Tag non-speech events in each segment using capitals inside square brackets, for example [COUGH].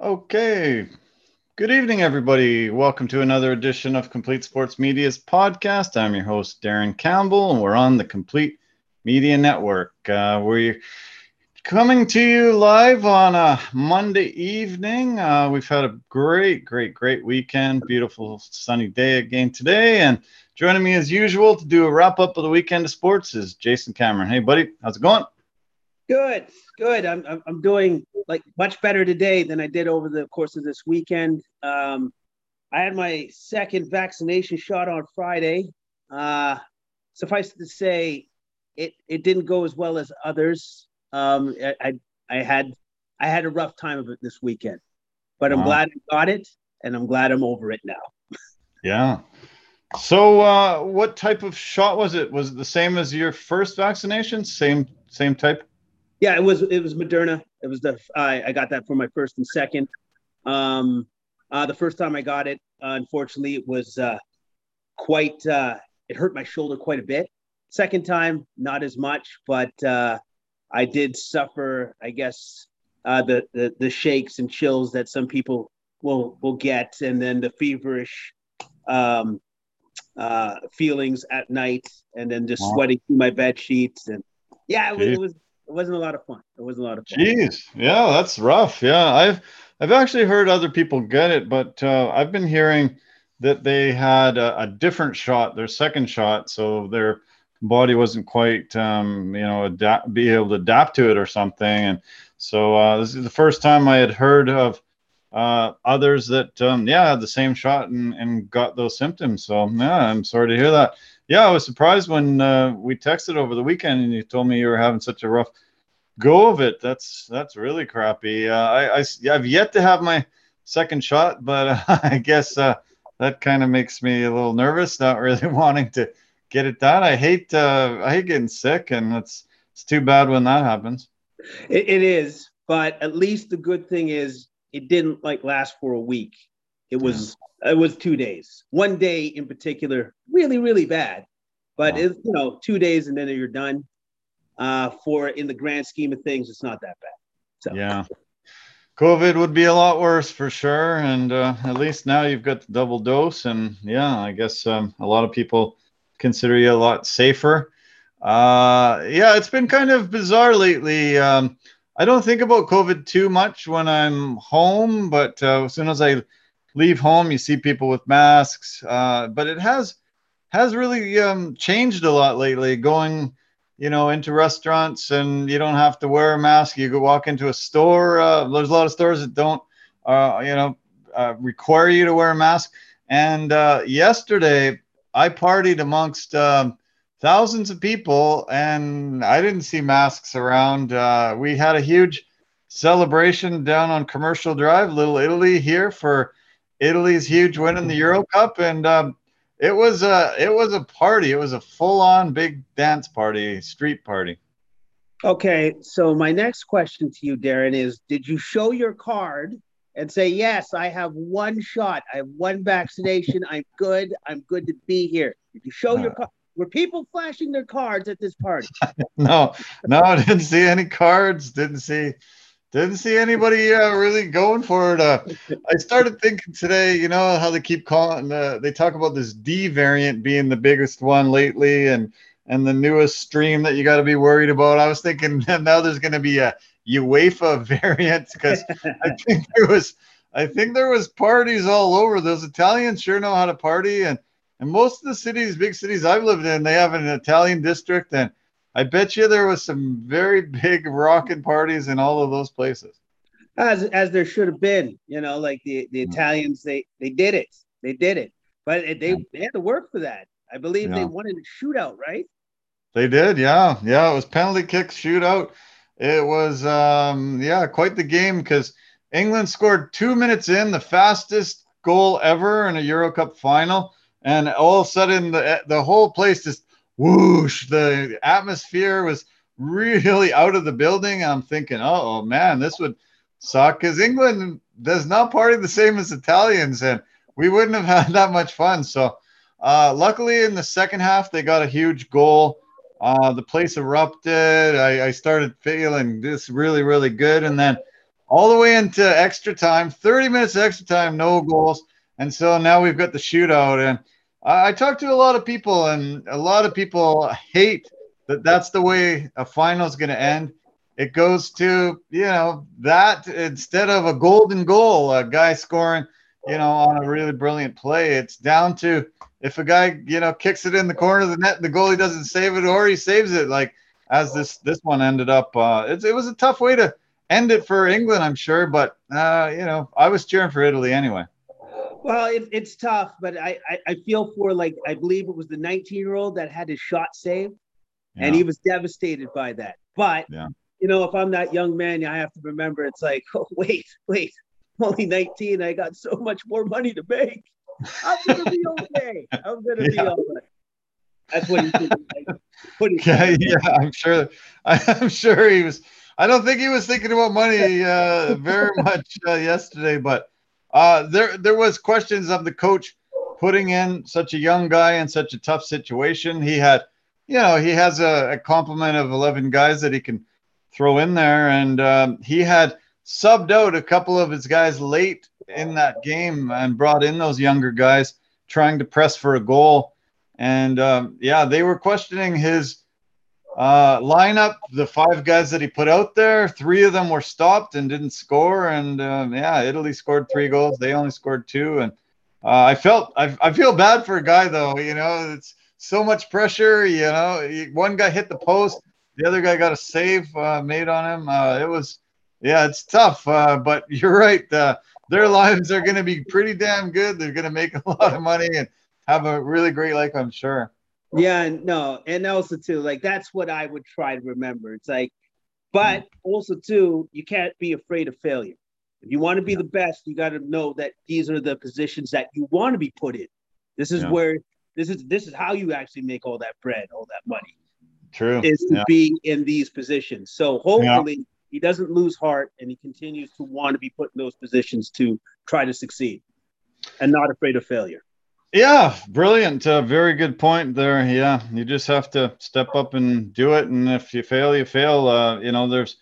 Okay. Good evening, everybody. Welcome to another edition of Complete Sports Media's podcast. I'm your host, Darren Campbell, and we're on the Complete Media Network. Uh, we're coming to you live on a Monday evening. Uh, we've had a great, great, great weekend. Beautiful sunny day again today. And joining me as usual to do a wrap up of the weekend of sports is Jason Cameron. Hey, buddy, how's it going? Good, good. I'm, I'm, I'm doing like much better today than I did over the course of this weekend. Um, I had my second vaccination shot on Friday. Uh, suffice to say, it it didn't go as well as others. Um, I, I had I had a rough time of it this weekend, but I'm wow. glad I got it, and I'm glad I'm over it now. [LAUGHS] yeah. So, uh, what type of shot was it? Was it the same as your first vaccination? Same same type? Yeah, it was. It was Moderna. It was the I, I got that for my first and second. Um, uh, the first time I got it, uh, unfortunately, it was uh, quite. Uh, it hurt my shoulder quite a bit. Second time, not as much, but uh, I did suffer. I guess uh, the, the the shakes and chills that some people will will get, and then the feverish um, uh, feelings at night, and then just wow. sweating through my bed sheets, and yeah, it, it was it wasn't a lot of fun. It wasn't a lot of fun. Jeez, yeah, that's rough. Yeah, I've I've actually heard other people get it, but uh, I've been hearing that they had a, a, different shot, their second shot, so their body wasn't quite, um, you know, adapt, be able to adapt to it or something. And so uh, this is the first time I had heard of uh, others that, um, yeah, had the same shot and, and got those symptoms. So yeah, I'm sorry to hear that yeah, I was surprised when uh, we texted over the weekend and you told me you were having such a rough go of it. That's that's really crappy. Uh, I, I I've yet to have my second shot, but uh, [LAUGHS] I guess uh, that kind of makes me a little nervous, not really [LAUGHS] wanting to get it done. I hate uh, I hate getting sick, and it's it's too bad when that happens. it, it is, but at least the good thing is it didn't like last for a week. It was it was two days. One day in particular, really, really bad. But wow. it's you know, two days and then you're done. Uh, for in the grand scheme of things, it's not that bad. So yeah. COVID would be a lot worse for sure. And uh, at least now you've got the double dose. And yeah, I guess um, a lot of people consider you a lot safer. Uh, yeah, it's been kind of bizarre lately. Um, I don't think about COVID too much when I'm home, but uh, as soon as I leave home, you see people with masks. Uh, but it has has really um, changed a lot lately. Going, you know, into restaurants and you don't have to wear a mask. You go walk into a store. Uh, there's a lot of stores that don't, uh, you know, uh, require you to wear a mask. And uh, yesterday, I partied amongst um, thousands of people, and I didn't see masks around. Uh, we had a huge celebration down on Commercial Drive, Little Italy here for Italy's huge win in the Euro Cup, and um, it was a it was a party. It was a full on big dance party, street party. Okay, so my next question to you, Darren, is: Did you show your card and say, "Yes, I have one shot. I have one vaccination. I'm good. I'm good to be here"? Did you show uh, your card? Were people flashing their cards at this party? [LAUGHS] no, no, I didn't see any cards. Didn't see didn't see anybody uh, really going for it. Uh, I started thinking today, you know, how they keep calling, uh, they talk about this D variant being the biggest one lately and and the newest stream that you got to be worried about. I was thinking [LAUGHS] now there's going to be a UEFA [LAUGHS] variant because I [LAUGHS] think there was, I think there was parties all over. Those Italians sure know how to party, and and most of the cities, big cities I've lived in, they have an Italian district and I bet you there was some very [LAUGHS] big rocking parties in all of those places. As as there should have been, you know, like the the. Italians, they they did it, they did it, but they they had to work for that. I believe yeah. they won in a shootout, right? They did, yeah, yeah. It was penalty kick shootout. It was, um, yeah, quite the game because England scored two minutes in, the fastest goal ever in a Euro Cup final, and all of a sudden the the whole place just whoosh, the atmosphere was really out of the building. I'm thinking, oh man, this would suck because England does not party the same as Italians, and we wouldn't have [LAUGHS] had that much fun. So, uh, luckily, in the second half, they got a huge goal. Uh, the place erupted. I, I started feeling this really, really good, and then all the way into extra time, 30 minutes extra time, no goals. And so now we've got the shootout. And I, talked to a lot of people, and a lot of people hate that that's the way a final is going to end. It goes to, you know, that instead of a golden goal, a guy scoring, you know, on a really brilliant play, it's down to if a guy, you know, kicks it in the corner of the net, the goalie doesn't save it or he saves it. Like as this this one ended up, uh, it, it was a tough way to end it for England, I'm sure. But uh, you know, I was cheering for Italy anyway. Well, it, it's tough, but I, I, I feel for like I believe it was the 19 year old that had his shot saved, yeah. and he was devastated by that. But yeah. you know, if I'm that young man, I have to remember it's like, [LAUGHS] oh wait, wait, I'm only 19. I got so much more money to make. I'm gonna be [LAUGHS] okay. I'm gonna yeah. be all right. That's what he did. Like, yeah, yeah, I'm sure. [LAUGHS] I'm sure he was. I don't think he was thinking about money uh, very much uh, yesterday, but uh, there there was questions of the coach putting in such a young guy in such a tough situation. He had, you know, he has a, a complement of 11 guys that he can throw in there, and um, he had subbed out a couple of his guys late in that game and brought in those younger guys trying to press for a goal. And um, yeah, they were questioning his uh, lineup, the five guys that he put out there, three of them were stopped and didn't score. And um, yeah, Italy scored three goals. They only scored two. And uh, I felt, I, I feel bad for a guy though, you know, it's so much pressure, you know, one guy hit the post, the other guy got a save uh, made on him. Uh, it was, yeah, it's tough. Uh, but [LAUGHS] you're right. Uh, their lives are going to be pretty damn good. They're going to make a lot of money and have a really great life, I'm sure. Yeah, no, and also too, like that's what I would try to remember. It's like, but mm. also too, you can't be afraid of failure. If you want to be yeah. the best, you got to know that these are the positions that you want to be put in. This is yeah. where this is this is how you actually make all that bread, all that money. True. Is to yeah. be in these positions. So hopefully he doesn't lose heart and he continues to want to be put in those positions to try to succeed and not afraid of failure. Yeah, brilliant. Uh, very good point there. Yeah, you just have to step up and do it. And if you fail, you fail. Uh, you know, there's,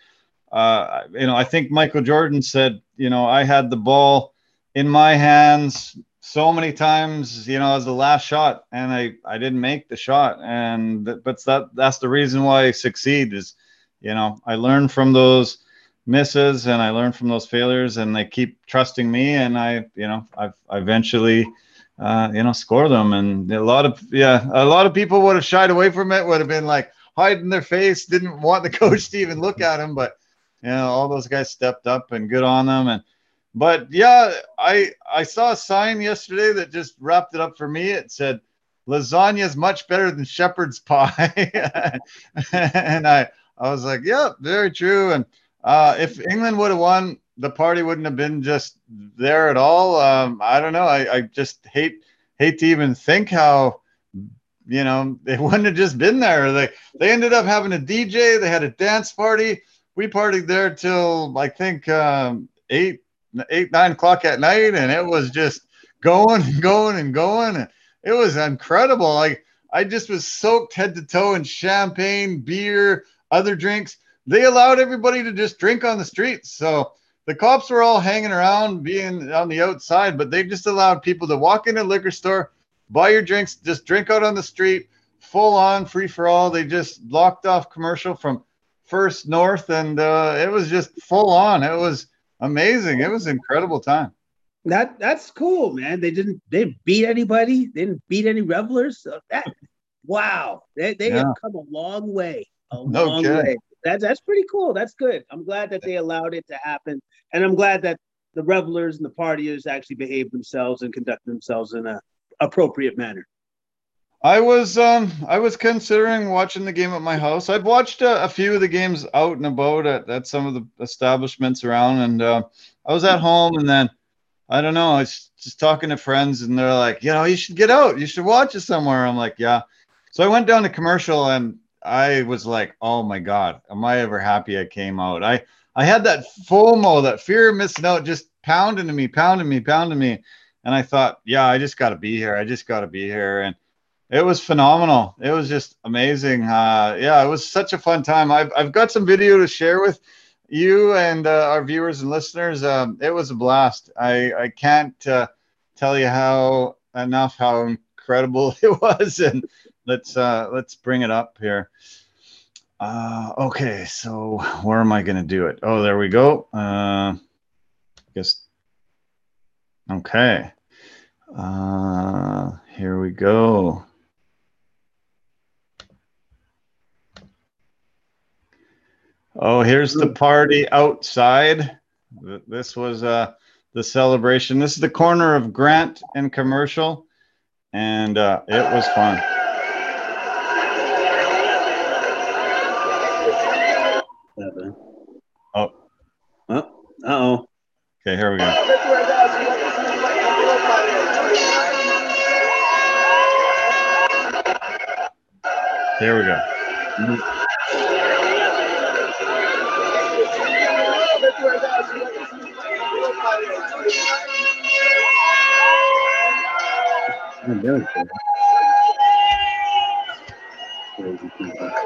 uh, you know, I think Michael Jordan said, you know, I had the ball in my hands so many times, you know, as the last shot, and I I didn't make the shot. And but that that's the reason why I succeed is, you know, I learn from those misses and I learn from those failures, and they keep trusting me, and I, you know, I've I eventually uh, you know, score them. And a lot of yeah, a lot of people would have shied away from it, would have been like hiding their face, didn't want the [LAUGHS] coach to even look at him. But you know, all those guys stepped up and good on them. And but yeah, I I saw a sign yesterday that just wrapped it up for me. It said lasagna is much better than shepherd's pie. [LAUGHS] and I I was like, yeah, very true. And uh, if England would have won, the party wouldn't have been just there at all. Um, I don't know. I, I just hate hate to even think how you know they [LAUGHS] wouldn't have just been there. They they ended up having a DJ. They had a dance party. We partied there till I think um, eight eight nine o'clock at night, and it was just going and going and going. It was incredible. Like I just was soaked head to toe in champagne, beer, other drinks. They allowed everybody to just drink on the streets. So the cops were all hanging around, being on the outside, but they just allowed people to walk in a liquor store, buy your drinks, just drink out on the street, full on free for all. They just locked off commercial from First North, and uh, it was just full on. It was amazing. It was incredible time. That that's cool, man. They didn't they didn't beat anybody. They didn't beat any revelers. So that wow, they they yeah. have come a long way. A no long kidding. way that's that's pretty cool. That's good. I'm glad that they allowed it to happen, and I'm glad that the revelers and the partiers actually behaved themselves and conducted themselves in a appropriate manner. I was um I was considering watching the game at my house. I've watched a, a few of the games out and about at, at some of the establishments around, and uh, I was at home, and then I don't know. I was just talking to friends, and they're like, you know, you should get out. You should watch it somewhere. I'm like, yeah. So I went down to commercial, and I was like, oh my God, am I ever happy I came out? I, I had that FOMO, that fear of missing out just pounding to me, pounding me, pounding me. And I thought, yeah, I just got to be here. I just got to be here. And it was phenomenal. It was just amazing. Uh, yeah, it was such a fun time. I've, I've got some video to share with you and uh, our viewers and listeners. Um, it was a blast. I I can't uh, tell you how enough how incredible [LAUGHS] it was, and let's uh, let's bring it up here. Uh, okay, so where am I going to do it? Oh, there we go. Uh, I guess. Okay. Uh, here we go. Oh, here's the party outside. This was uh, the celebration. This is the corner of Grant and Commercial, and uh, it was fun. Oh. Oh. Uh-oh. Okay, here we go. Here we go. Cool. Crazy people.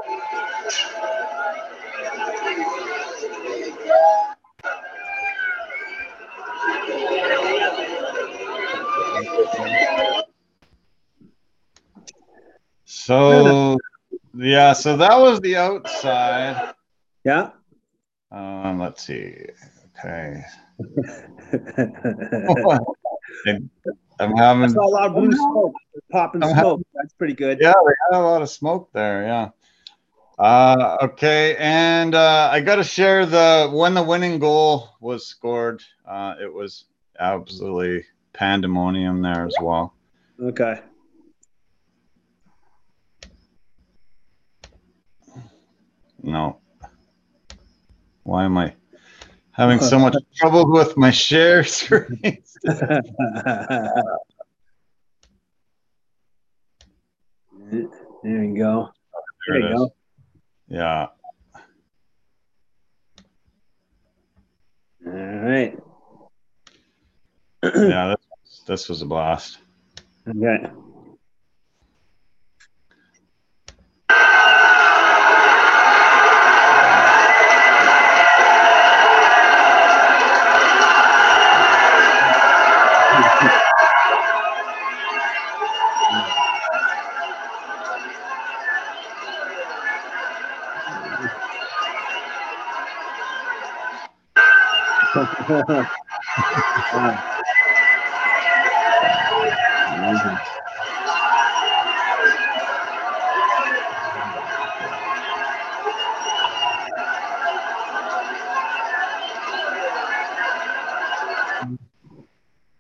So, yeah, so that was the outside. Yeah. Um, let's see. Okay. I'm I having saw a lot of blue smoke, popping I'm smoke. That's pretty good. Yeah, we had a lot of smoke there. Yeah. Uh, okay, and uh, I got to share the when the winning goal was scored. Uh, it was absolutely pandemonium there as well. Okay. No. Why am I having so [LAUGHS] much trouble with my share screen? [LAUGHS] there you go. There There you is. go. Yeah. All right. [CLEARS THROAT] Yeah. This, this was a blast. Okay. Amazing.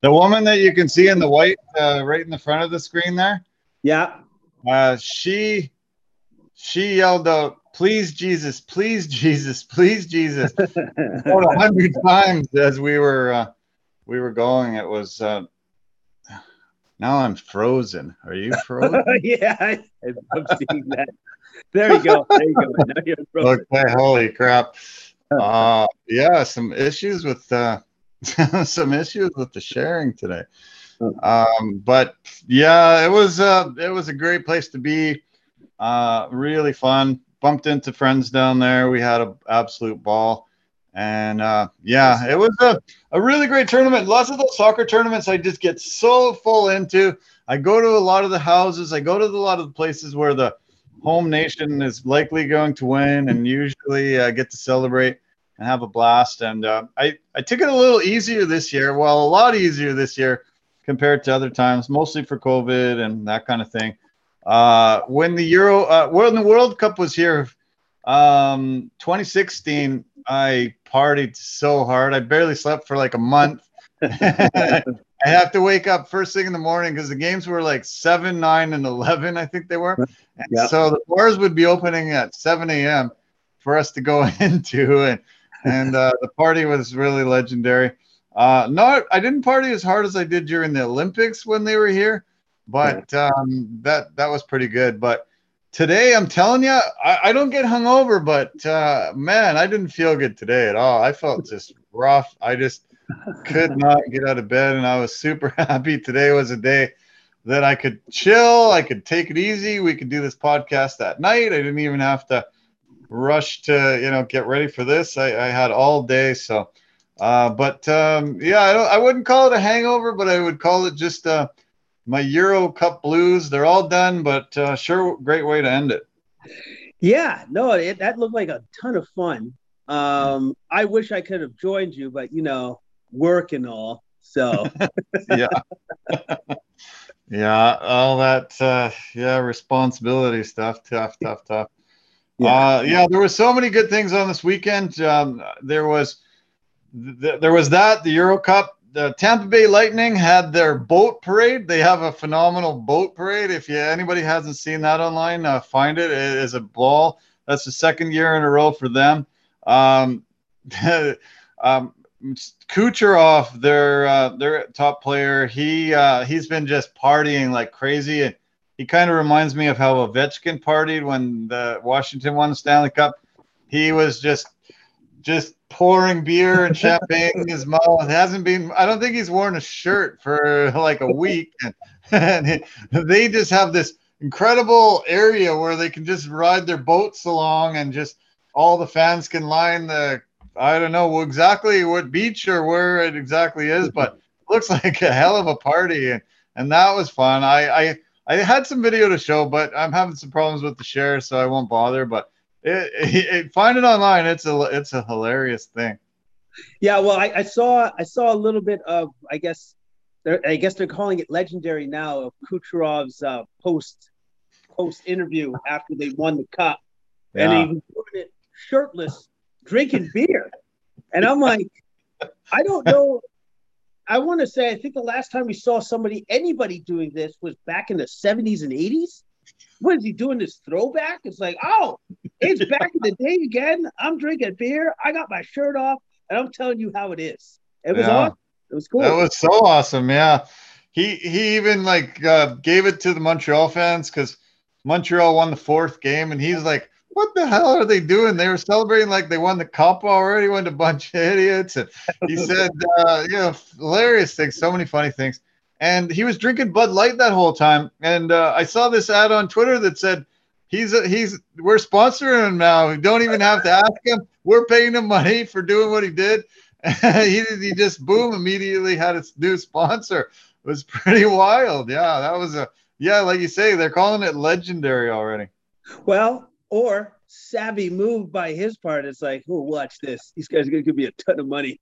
The woman that you can see in the white, uh, right in the front of the screen there, Yeah. uh, she she yelled out, "Please Jesus, please Jesus, please Jesus!" [LAUGHS] about a hundred times as we were uh, we were going. It was. Uh, now I'm frozen. Are you [LAUGHS] frozen? yeah, I, [LAUGHS] I'm seeing that. There you go. There you go. Now you're frozen. okay, holy crap. Uh, yeah, some issues with uh, some issues with the sharing today. Um, but yeah, it was uh, it was a great place to be. Uh, really fun. Bumped into friends down there. We had an absolute ball. And uh, yeah, it was a, a really great tournament. Lots of those soccer tournaments I just get so full into. I go to a lot of the houses. I go to a lot of the places where the home nation is likely going to win, and usually I get to celebrate and have a blast. And uh, I I took it a little easier this year. Well, a lot easier this year compared to other times, mostly for COVID and that kind of thing. Uh, when the Euro, uh, when the World Cup was here, um, 2016, I partied so hard. I barely slept for like a month. [LAUGHS] I have to wake up first thing in the morning because the games were like seven, nine, and eleven. I think they were. And Yeah. So the bars would be opening at seven a.m. for us to go [LAUGHS] into, and and uh, the party was really legendary. Uh, not, I didn't party as hard as I did during the Olympics when they were here, but um, that that was pretty good. But today, I'm telling you, I, I don't get hungover, but uh, man, I didn't feel good today at all. I felt [LAUGHS] just rough. I just could not get out of bed, and I was super [LAUGHS] happy. Today was a day that I could chill. I could take it easy. We could do this podcast at night. I didn't even have to rush to you know get ready for this. I, I had all day, so. Uh, but um, yeah, I, I wouldn't call it a hangover, but I would call it just uh, my Euro Cup blues. They're all done, but uh, sure, great way to end it. Yeah, no, it, that looked like a ton of fun. Um, I wish I could have joined you, but you know, work and all. So [LAUGHS] yeah, [LAUGHS] yeah, all that uh, yeah responsibility stuff. Tough, tough, tough. Yeah. Uh, yeah, there were so many good things on this weekend. Um, there was th- there was that the Euro Cup. The Tampa Bay Lightning had their boat parade. They have a phenomenal boat parade. If you anybody hasn't seen that online, uh, find it. It is a ball. That's the second year in a row for them. Um, [LAUGHS] um, Kucherov, their uh, their top player, he uh, he's been just partying like crazy. And he kind of reminds me of how Ovechkin partied when the Washington won the Stanley Cup. He was just just pouring beer and champagne in his mouth. It hasn't been. I don't think he's worn a shirt for like a week. [LAUGHS] And, and they just have this incredible area where they can just ride their boats along and just all the fans can line the I don't know exactly what beach or where it exactly is, but [LAUGHS] looks like a hell of a party, and, and that was fun. I, I I had some video to show, but I'm having some problems with the share, so I won't bother. But it, it, [LAUGHS] it, find it online. It's a it's a hilarious thing. Yeah, well, I, I saw I saw a little bit of I guess they're I guess they're calling it legendary now of Kucherov's uh, post post interview after they won the cup, yeah. and he was doing it shirtless drinking beer. And I'm like, I don't know. I want to say, I think the last time we saw somebody, anybody doing this was back in the 70s and 80s. What is he doing this throwback? It's like, oh, it's [LAUGHS] back in the day again. I'm drinking beer. I got my shirt off, and I'm telling you how it is. It was yeah. awesome. It was cool. That was so awesome. Yeah. He he even like uh, gave it to the Montreal fans because Montreal won the fourth game, and he's like, what the hell are they doing? They were celebrating like they won the cup already. Went a bunch of [LAUGHS] idiots. And he said, uh, you know, hilarious things, so many funny things. And he was drinking Bud Light that whole time. And uh, I saw this ad on Twitter that said, he's a, he's we're sponsoring him now. We don't even have to ask him. We're paying him money for doing what he did. [LAUGHS] he he just boom immediately had a new sponsor. It was pretty wild. Yeah, that was a yeah, like you say, they're calling it legendary already. Well, or savvy move by his part. It's like, oh, watch this. These guys are going to give me a ton of money.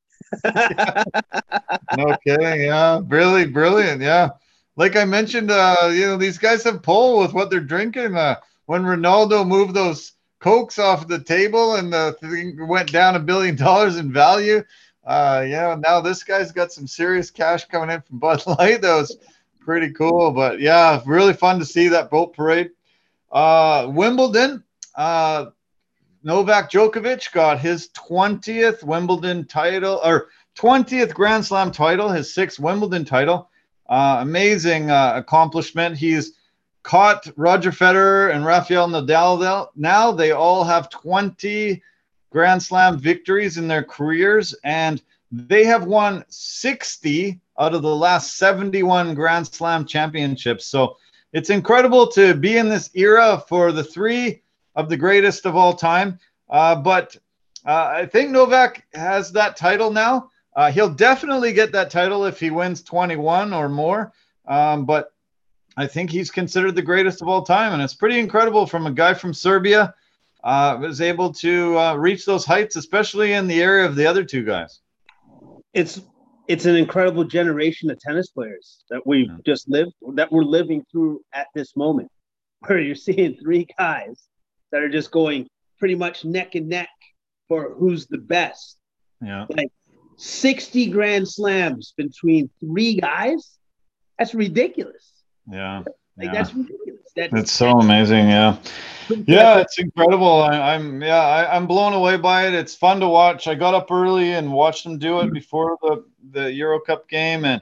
No kidding. Yeah. Really brilliant. Yeah. Like I mentioned, uh, you know, these guys have pull with what they're drinking. Uh, when Ronaldo moved those cokes off the table and the thing went down a billion [LAUGHS] dollars in value. Uh, yeah, now this guy's got some serious cash coming in from Bud [LAUGHS] Light. That was pretty cool. But yeah, really fun to see that boat parade. Uh, Wimbledon, uh, Novak Djokovic got his 20th Wimbledon title or 20th Grand Slam title, his sixth Wimbledon title. Uh, amazing uh, accomplishment. He's caught Roger Federer and Rafael Nadal. Now they all have 20 Grand Slam victories in their careers, and they have won 60 out of the last 71 Grand Slam championships. So it's incredible to be in this era for the three of the greatest of all time. Uh, but uh, I think Novak has that title now. Uh, he'll definitely get that title if he wins 21 or more. Um, but I think he's considered the greatest of all time, and it's pretty incredible from a guy from Serbia uh, was able to uh, reach those heights, especially in the area of the other two guys. It's it's an incredible generation of tennis players that we've yeah. just lived that we're living through at this moment, [LAUGHS] where you're seeing three guys that are just going pretty much neck and neck for who's the best. Yeah. Like 60 grand slams between three guys. That's ridiculous. Yeah. Like yeah. that's ridiculous. That's, it's so amazing. Yeah. Yeah, it's incredible. I, am yeah, I, am blown away by it. It's fun to watch. I got up early and watched them do it before the, the Euro Cup game and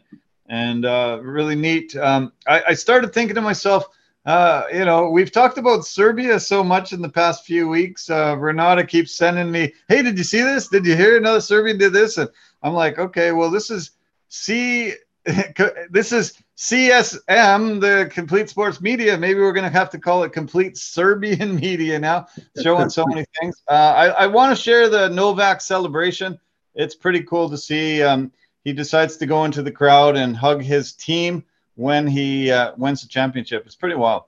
and uh, really neat. Um, I, I started thinking to myself, uh, you know, we've talked about Serbia so much in the past few weeks. Uh, Renata keeps sending me, "Hey, did you see this? Did you hear another Serbian did this?" And I'm like, "Okay, well, this is see, [LAUGHS] this is CSM, the Complete Sports Media. Maybe we're going to have to call it Complete Serbian [LAUGHS] Media now, showing so many things. Uh, I, I want to share the Novak celebration. It's pretty cool to see. Um, he decides to go into the crowd and hug his team when he uh, wins the championship. It's pretty wild.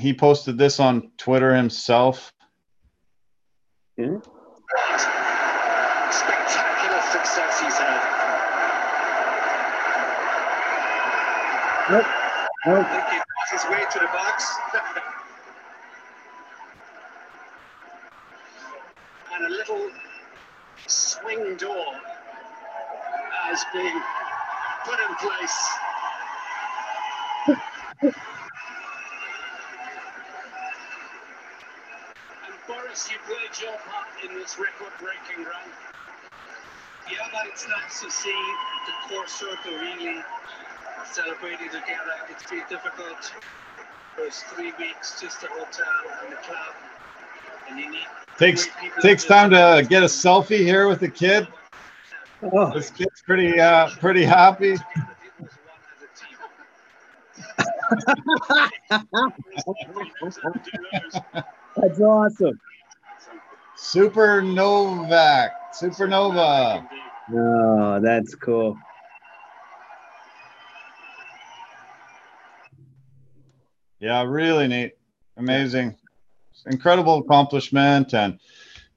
He posted this on Twitter himself. Yeah. Spectacular success he's had. Nope. Nope. I think he his way to the box. [LAUGHS] and a little swing door has been put in place. and Boris, you played your part in this record-breaking run. Yeah, but it's nice to see the core circle really celebrating together. It's been difficult those three weeks, just the hotel and the club, and you need Takes takes time to get a selfie here with the kid. Oh, This kid's pretty uh, pretty happy. [LAUGHS] that's awesome. Super Novak, Supernova. Oh, that's cool. Yeah, really neat, amazing, incredible accomplishment, and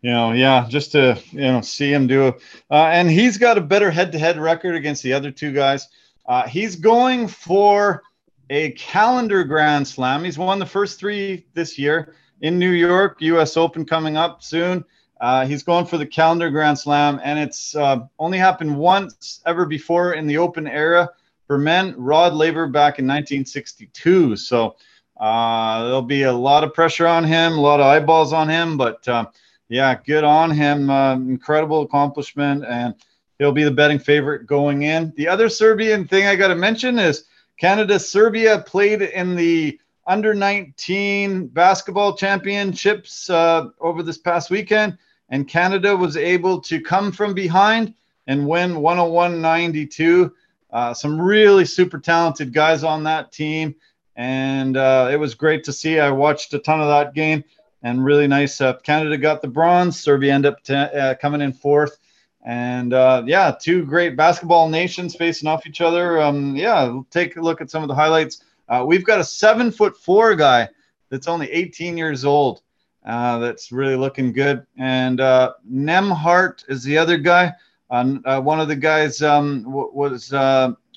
you know, yeah, just to you know see him do, uh, and he's got a better head-to-head record against the other two guys. Uh, he's going for a calendar Grand Slam. He's won the first three this year in New York, U.S. Open coming up soon. Uh, he's going for the calendar Grand Slam, and it's uh, only happened once ever before in the Open era for men. Rod Laver back in 1962. So uh, there'll be a lot of pressure on him, a lot of eyeballs on him, but uh, yeah, good on him. Uh, incredible accomplishment, and he'll be the betting favorite going in. The other Serbian thing I got to mention is Canada Serbia played in the under 19 basketball championships uh, over this past weekend, and Canada was able to come from behind and win 101 92. Uh, some really super talented guys on that team, and uh, it was great to see. I watched a ton of that game, and really nice. Uh, Canada got the bronze, Serbia ended up t- uh, coming in fourth. And uh, yeah, two great basketball nations facing off each other. Um, yeah, take a look at some of the highlights. Uh, we've got a seven foot four guy that's only 18 years old. Uh, that's really looking good. And Nembhard is the other guy. One of the guys um, w- was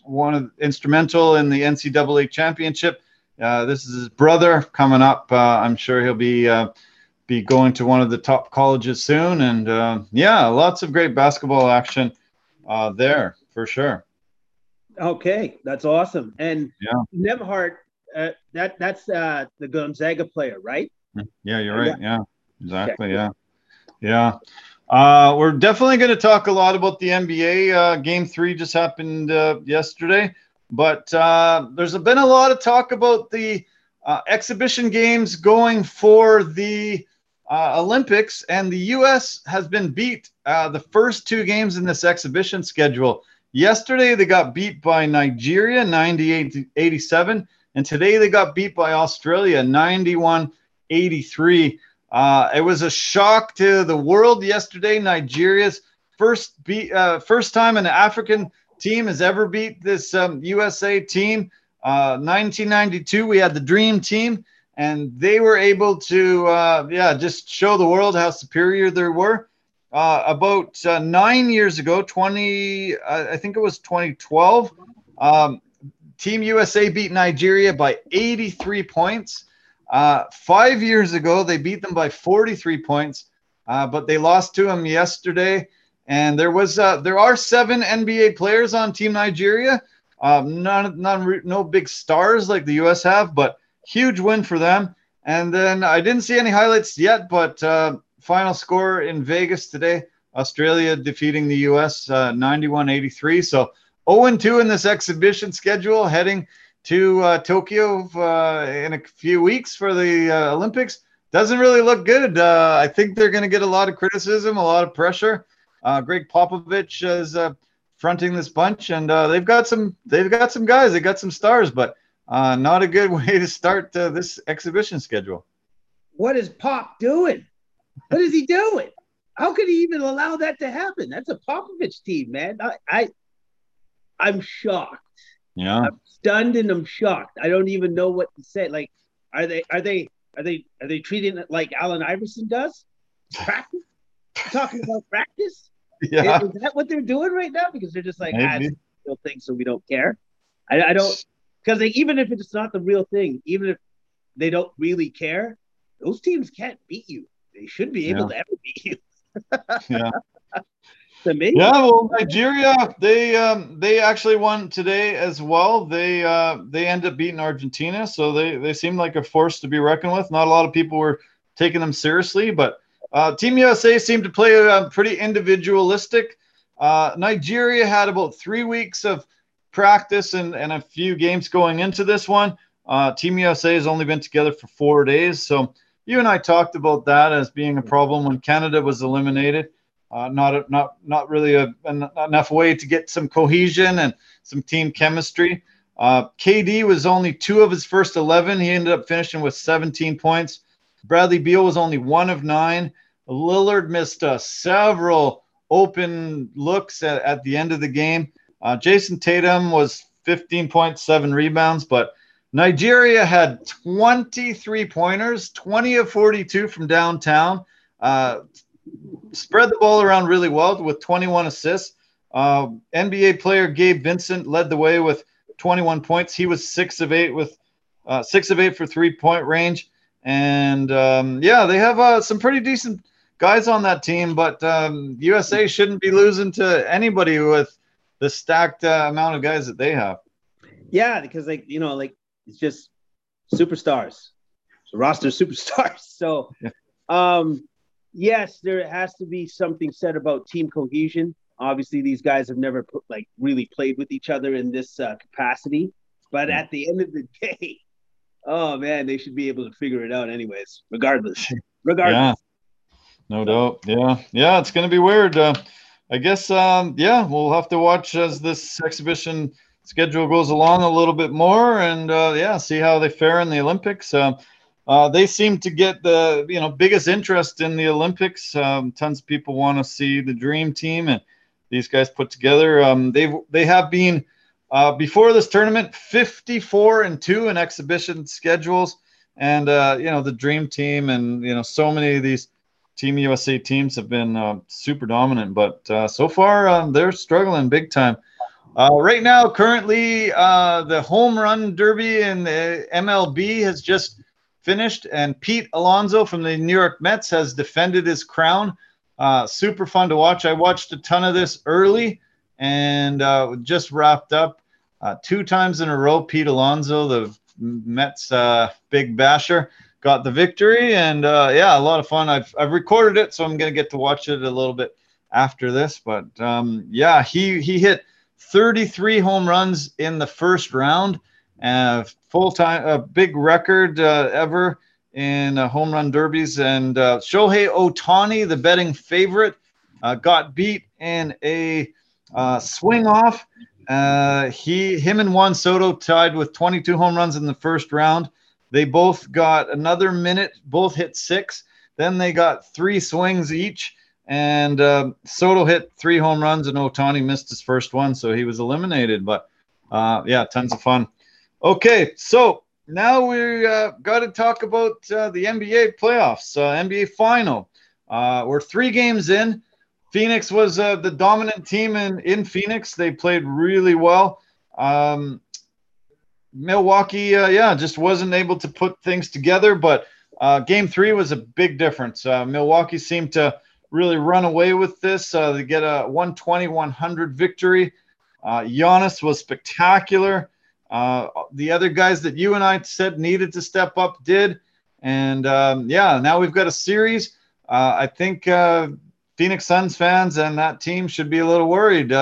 one of instrumental in the NCAA championship. Uh, this is his brother coming up. Uh, I'm sure he'll be uh, be going to one of the top colleges soon. And uh, yeah, lots of great basketball action uh, there for sure. Okay, that's awesome. And Yeah. Nembhard, uh, that that's uh, the Gonzaga player, right? Yeah, you're right. Yeah, exactly. Yeah, yeah. Uh, we're definitely going to talk a lot about the NBA. Uh, game three just happened uh, yesterday, but uh, there's been a lot of talk about the uh, exhibition games going for the uh, Olympics, and the U.S. has been beat uh, the first two games in this exhibition schedule. Yesterday, they got beat by Nigeria 98 87, and today they got beat by Australia 91 83. Uh, it was a shock to the world yesterday. Nigeria's first beat, uh, first time in an African team has ever beat this um, USA team. Uh, 1992, we had the Dream Team, and they were able to, uh, yeah, just show the world how superior they were. Uh, about uh, nine years ago, 20, uh, I think it was 2012, um, Team USA beat Nigeria by 83 points. Uh, five years ago, they beat them by 43 points, uh, but they lost to them yesterday. And there was uh, there are seven NBA players on Team Nigeria. Um, none, none, no big stars like the U.S. have, but huge win for them. And then I didn't see any highlights yet, but uh, final score in Vegas today: Australia defeating the U.S. Uh, 91-83. So 0-2 in this exhibition schedule, heading to uh, Tokyo uh, in a few weeks for the uh, Olympics. Doesn't really look good. Uh, I think they're going to get a lot of criticism, a lot of pressure. Uh, Gregg Popovich is uh, fronting this bunch, and uh, they've got some they've got some guys, they got some stars, but uh, not a good [LAUGHS] way to start uh, this exhibition schedule. What is Pop doing? What is he doing? How could he even allow that to happen? That's a Popovich team, man. I, I I'm shocked. Yeah, I'm stunned and I'm shocked. I don't even know what to say. Like, are they are they are they are they treating it like Allen Iverson does? Practice? Talking about practice? [LAUGHS] yeah. Is, is that what they're doing right now? Because they're just like, ah, it's real thing, so we don't care. I, I don't because even if it's not the real thing, even if they don't really care, those teams can't beat you. They should be able Yeah. to ever beat you. [LAUGHS] yeah. It's amazing. Yeah, well, Nigeria, they um, they actually won today as well. They uh, they end up beating Argentina, so they they seem like a force to be reckoned with. Not a lot of people were taking them seriously, but uh, Team USA seemed to play uh, pretty individualistic. Uh, Nigeria had about three weeks of practice and, and a few games going into this one. Uh, Team USA has only been together for four days, so you and I talked about that as being a problem when Canada was eliminated uh, not not not really a, an, enough way to get some cohesion and some team chemistry. Uh, KD was only two of his first 11. He ended up finishing with 17 points. Bradley Beal was only one of nine. Lillard missed uh, several open looks at, at the end of the game. Uh, Jayson Tatum was 15.7 rebounds, but Nigeria had 23 pointers, 20 of 42 from downtown. Uh, spread the ball around really well with 21 assists. Uh, NBA player Gabe Vincent led the way with 21 points. He was six of eight with uh, six of eight for three point range. And um, yeah, they have uh, some pretty decent guys on that team, but um, USA shouldn't be losing to anybody with the stacked uh, amount of guys that they have. Yeah, because like you know, like it's just superstars, so roster superstars. [LAUGHS] So, Yeah. um, yes, there has to be something said about team cohesion. Obviously, these guys have never put, like really played with each other in this uh, capacity, but at the end of the [LAUGHS] day, oh man, they should be able to figure it out anyways, regardless. [LAUGHS] Regardless. Yeah, no doubt. Yeah, yeah, it's gonna be weird. Uh, I guess. Um, yeah, we'll have to watch as this exhibition schedule goes along a little bit more, and uh, yeah, see how they fare in the Olympics. Uh, uh, they seem to get the you know biggest interest in the Olympics. Um, tons of people want to see the Dream Team and these guys put together. Um, they they have been uh, before this tournament 54 and two in exhibition schedules, and uh, you know the Dream Team and you know so many of these Team USA teams have been uh, super dominant, but uh, so far um, they're struggling big time. Uh, right now, currently, uh, the home run derby in the MLB has just finished, and Pete Alonso from the New York Mets has defended his crown. Uh, super fun to watch. I watched a ton of this early and uh, just wrapped up two times in a row. Pete Alonso, the Mets big basher, got the victory, and uh, yeah, a lot of fun. I've I've recorded it, so I'm gonna get to watch it a little bit after this. But um, yeah, he he hit 33 home runs in the first round, uh, full time, a big record uh, ever in uh, home run derbies. And uh, Shohei Ohtani, the betting favorite, uh, got beat in a uh, swing off. Uh, he, him, and Juan Soto tied with 22 home runs in the first round. They both got another minute, both hit six. Then they got three swings each, and uh, Soto hit three home runs, and Ohtani missed his first one, so he was eliminated. But uh, yeah, tons of fun. Okay, so now we uh, got to talk about uh, the NBA playoffs, uh, NBA final. Uh, we're three games in. Phoenix was uh, the dominant team in, in Phoenix. They played really well. Um, Milwaukee, uh, yeah, just wasn't able to put things together. But uh, game three was a big difference. Uh, Milwaukee seemed to really run away with this. Uh, they get a 120 100 victory. Uh, Giannis was spectacular. Uh, the other guys that you and I said needed to step up did. And um, yeah, now we've got a series. Uh, I think uh, Phoenix Suns fans and that team should be a little worried.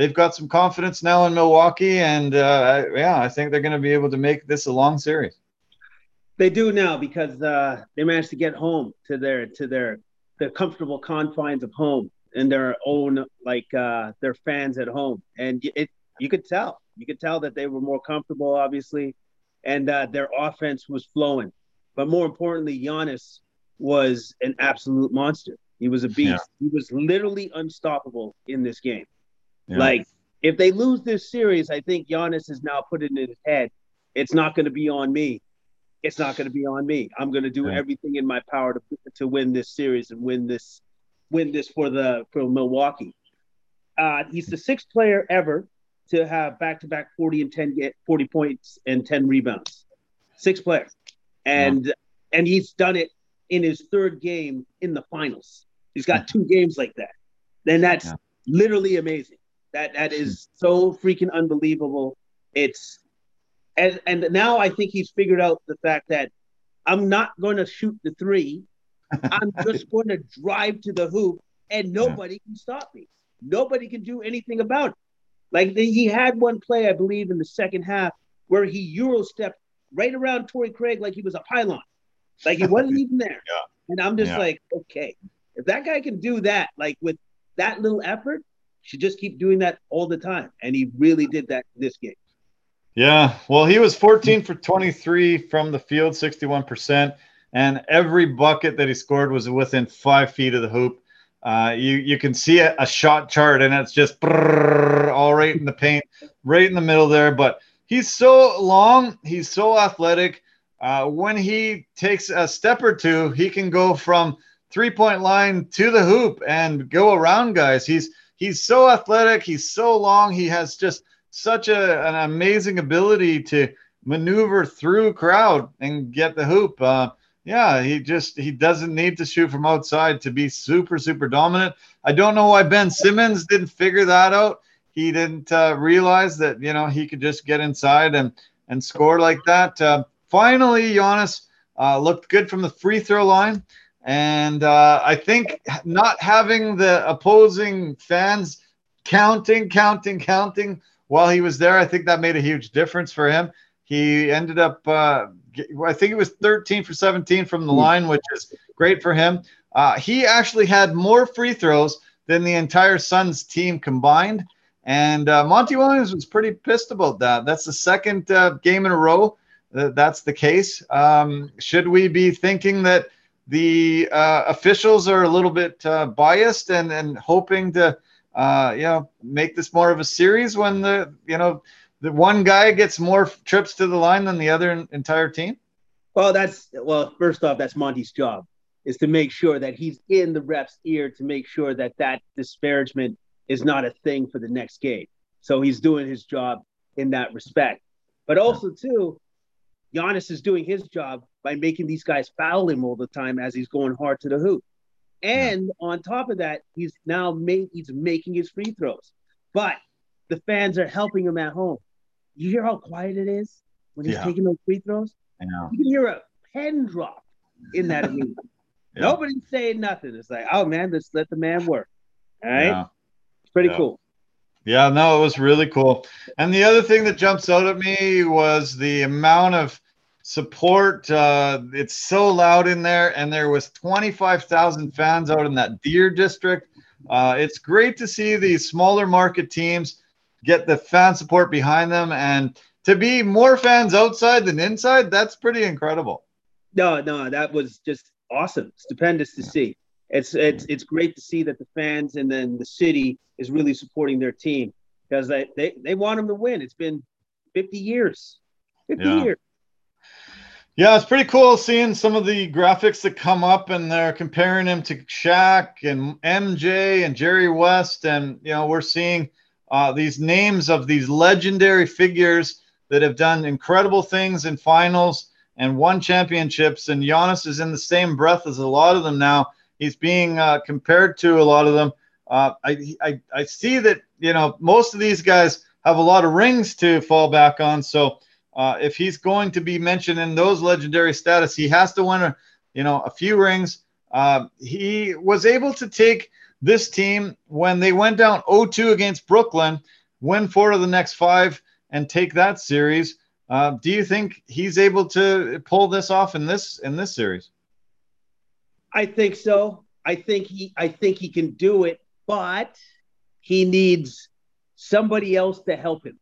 They've got some confidence now in Milwaukee, and uh, yeah, I think they're going to be able to make this a long series. They do now because uh, they managed to get home to their to their their comfortable confines of home. and their own like uh, their fans at home, and it you could tell you could tell that they were more comfortable, obviously, and uh, their offense was flowing. But more importantly, Giannis was an absolute monster. He was a beast. Yeah. He was literally unstoppable in this game. Yeah. Like if they lose this series, I think Giannis has now put it in his head. It's not going to be on me. It's not going to be on me. I'm going to do yeah. everything in my power to to win this series and win this win this for the for Milwaukee. Uh, he's the sixth player ever to have back to back 40 and 10 get 40 points and 10 rebounds. Sixth player. And yeah. and he's done it in his third game in the finals. He's got two games like that. Then that's yeah. literally amazing. That that is so freaking unbelievable. It's and and now I think he's figured out the fact that I'm not going to shoot the three. I'm [LAUGHS] just going to drive to the hoop, and nobody yeah. can stop me. Nobody can do anything about it. Like the, he had one play, I believe, in the second half where he euro stepped right around Torrey Craig like he was a pylon, like he wasn't [LAUGHS] even there. Yeah. And I'm just yeah. like, okay, if that guy can do that, like with that little effort, should just keep doing that all the time. And he really did that this game. Yeah, well, he was 14 for 23 from the field, 61%, and every bucket that he scored was within five feet of the hoop. Uh, you you can see a, a shot chart, and it's just all right in the paint, right in the middle there. But he's so long, he's so athletic. Uh, when he takes a step or two, he can go from three point line to the hoop and go around guys. He's he's so athletic. He's so long. He has just such a, an amazing ability to maneuver through crowd and get the hoop. Uh, yeah, he just he doesn't need to shoot from outside to be super super dominant. I don't know why Ben Simmons didn't figure that out. He didn't uh, realize that you know he could just get inside and and score like that. Uh, finally, Giannis uh, looked good from the free throw line, and uh, I think not having the opposing fans counting, counting, counting while he was there, I think that made a huge difference for him. He ended up, uh, I think it was 13 for 17 from the hmm. line, which is great for him. Uh, he actually had more free throws than the entire Suns team combined. And uh, Monty Williams was pretty pissed about that. That's the second uh, game in a row that that's the case. Um, should we be thinking that the uh, officials are a little bit uh, biased and, and hoping to uh, you know, make this more of a series when the, you know, the one guy gets more trips to the line than the other entire team? Well, that's, well, first off, that's Monty's job is to make sure that he's in the ref's ear to make sure that that disparagement is not a thing for the next game. So he's doing his job in that respect. But also, too, Giannis is doing his job by making these guys foul him all the time as he's going hard to the hoop. And yeah. on top of that, he's now made he's making his free throws. But the fans are helping him at home. You hear how quiet it is when he's yeah. taking those free throws? I know. You can hear a pen drop in that arena. [LAUGHS] yeah. Nobody's saying nothing. It's like, oh man, let's let the man work. All right. It's pretty cool. Yeah, no, it was really cool. And the other thing that jumps out at me was the amount of support. Uh, it's so loud in there, and there was 25,000 fans out in that Deer district. Uh, it's great to see these smaller market teams get the fan support behind them, and to be more fans outside than inside. That's pretty incredible. No, no, that was just awesome, stupendous to see. It's it's it's great to see that the fans and then the city is really supporting their team because they, they, they want them to win. It's been 50 years. 50 yeah. years. Yeah, it's pretty cool seeing some of the graphics that come up, and they're comparing him to Shaq and MJ and Jerry West, and you know we're seeing uh, these names of these legendary figures that have done incredible things in finals and won championships. And Giannis is in the same breath as a lot of them now. He's being uh, compared to a lot of them. Uh, I, I I see that you know most of these guys have a lot of rings to fall back on, so uh, if he's going to be mentioned in those legendary status, he has to win a, you know, a few rings. Uh, he was able to take this team when they went down 0-2 against Brooklyn, win four of the next five, and take that series. Uh, do you think he's able to pull this off in this in this series? I think so. I think he I think he can do it, but he needs somebody else to help him.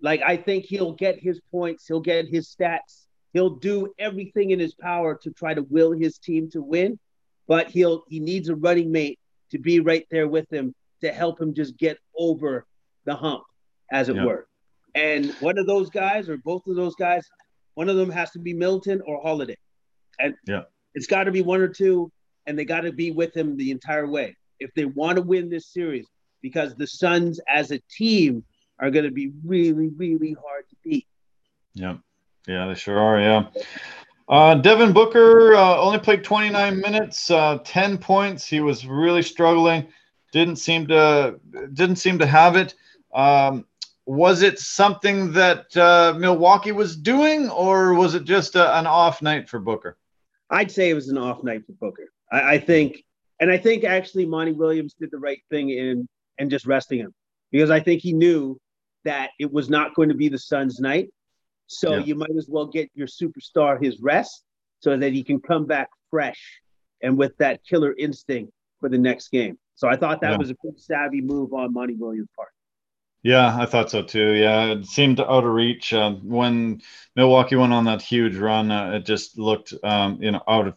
Like I think he'll get his points, he'll get his stats, he'll do everything in his power to try to will his team to win, but he'll he needs a running mate to be right there with him to help him just get over the hump, as it were. And one of those guys, or both of those guys, one of them has to be Milton or Holiday. And yeah, it's got to be one or two, and they got to be with him the entire way if they want to win this series, because the Suns as a team are going to be really, really hard to beat. Yeah, yeah, they sure are. Yeah. Uh, Devin Booker uh, only played 29 minutes, uh, 10 points. He was really struggling. Didn't seem to didn't seem to have it. Um, was it something that uh, Milwaukee was doing, or was it just a, an off night for Booker? I'd say it was an off night for Booker. I, I, think, and I think actually Monty Williams did the right thing in and just resting him because I think he knew that it was not going to be the Suns' night. So yeah. you might as well get your superstar his rest so that he can come back fresh and with that killer instinct for the next game. So I thought that yeah. was a pretty savvy move on Monty Williams' part. Yeah, I thought so too. Yeah, it seemed out of reach uh, when Milwaukee went on that huge run. Uh, it just looked, um, you know, out of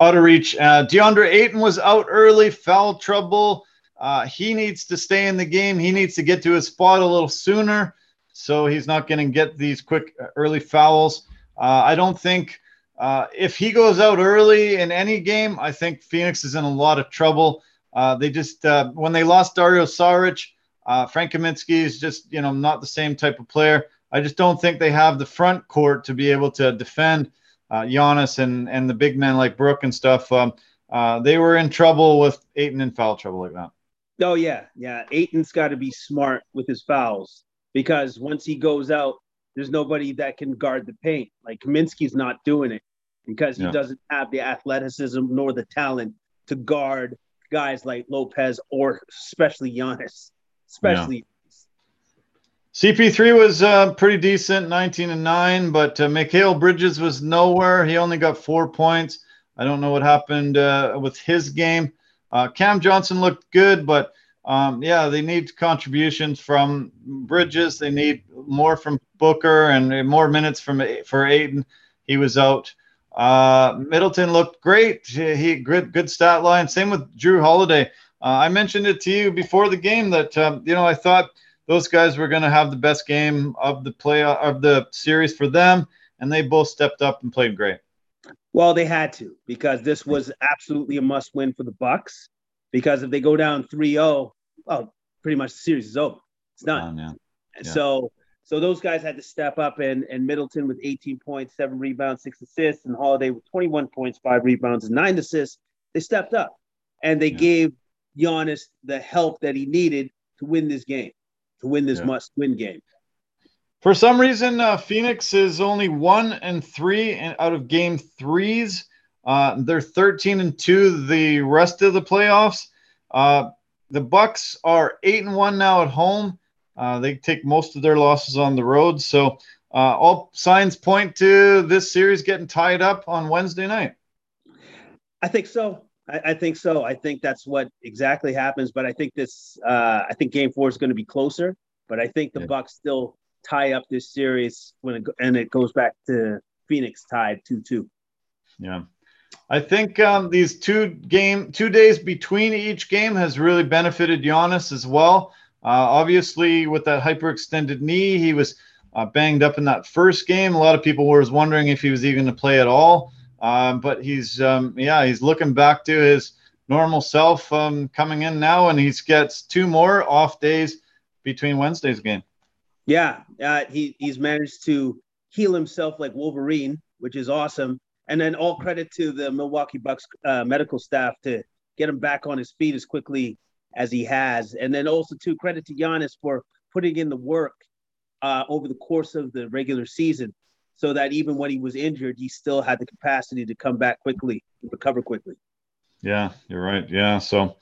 out of reach. Uh, DeAndre Ayton was out early, foul trouble. Uh, he needs to stay in the game. He needs to get to his spot a little sooner, so he's not going to get these quick uh, early fouls. Uh, I don't think if he goes out early in any game, I think Phoenix is in a lot of trouble. they just when they lost Dario Saric uh, Frank Kaminsky is just, you know, not the same type of player. I just don't think they have the front court to be able to defend uh, Giannis and and the big men like Brook and stuff. Um, uh, they were in trouble with Ayton in foul trouble like that. Oh yeah, yeah. Ayton's got to be smart with his fouls because once he goes out, there's nobody that can guard the paint. Like Kaminsky's not doing it because he yeah. doesn't have the athleticism nor the talent to guard guys like Lopez or especially Giannis especially. Yeah. CP3 was uh, pretty decent, 19 and 9, but uh, Mikal Bridges was nowhere. He only got four points. I don't know what happened uh, with his game. Uh, Cam Johnson looked good, but um, yeah, they need contributions from Bridges. They need more from Booker and more minutes from for Ayton. He was out. Uh, Middleton looked great. He, he good good stat line. Same with Jrue Holiday. Uh, I mentioned it to you before the game that um, you know I thought those guys were going to have the best game of the play of the series for them, and they both stepped up and played great. Well, they had to because this was absolutely a must-win for the Bucks. Because if they go down 3-0, well, pretty much the series is over. It's done. yeah. Yeah. So, so those guys had to step up, and and Middleton with 18 points, seven rebounds, six assists, and Holiday with 21 points, five rebounds, and nine assists. They stepped up, and they yeah. gave Giannis the help that he needed to win this game, to win this yeah. must-win game. For some reason, uh, Phoenix is only one and three and out of game threes. Uh, they're 13 and two the rest of the playoffs. Uh, the Bucks are eight and one now at home. Uh, they take most of their losses on the road, so uh, all signs point to this series getting tied up on Wednesday night. I think so. I, I, think so. I think that's what exactly happens. But I think this. Uh, I think Game Four is going to be closer. But I think the yeah. Bucks still tie up this series when it and it goes back to Phoenix tied two two. Yeah. I think um, these two game two days between each game has really benefited Giannis as well. Uh, obviously, with that hyperextended knee, he was uh, banged up in that first game. A lot of people were wondering if he was even to play at all. Um, but he's um, yeah, he's looking back to his normal self um, coming in now, and he gets two more off days between Wednesday's game. Yeah, uh, he he's managed to heal himself like Wolverine, which is awesome. And then all credit to the Milwaukee Bucks uh, medical staff to get him back on his feet as quickly as he has. And then also to credit to Giannis for putting in the work uh, over the course of the regular season so that even when he was injured, he still had the capacity to come back quickly, recover quickly. Yeah, you're right. Yeah, so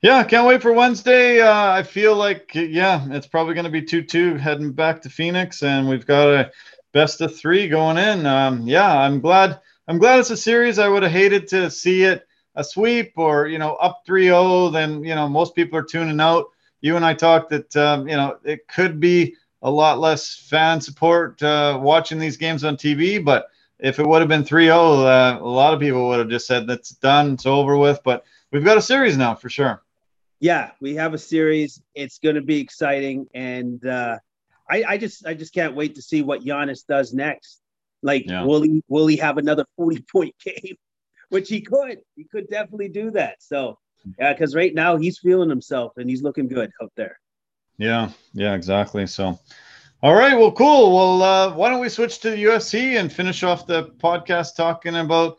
yeah, can't wait for Wednesday. Uh, I feel like yeah, it's probably going to be two-two heading back to Phoenix, and we've got a best of three going in. Um, yeah, I'm glad. I'm glad it's a series. I would have hated to see it a sweep or you know up 3-0, then you know most people are tuning out. You and I talked that um, you know it could be a lot less fan support uh, watching these games on TV, but if it would have been 3-0, uh, a lot of people would have just said that's done, it's over with. But we've got a series now for sure. Yeah, we have a series. It's going to be exciting, and uh, I, I just I just can't wait to see what Giannis does next. Like, yeah. will he will he have another forty point [LAUGHS] game? Which he could. He could definitely do that. So, yeah, because right now he's feeling himself and he's looking good out there. Yeah, yeah, exactly. So, all right, well, cool. Well, uh, why don't we switch to the UFC and finish off the podcast talking about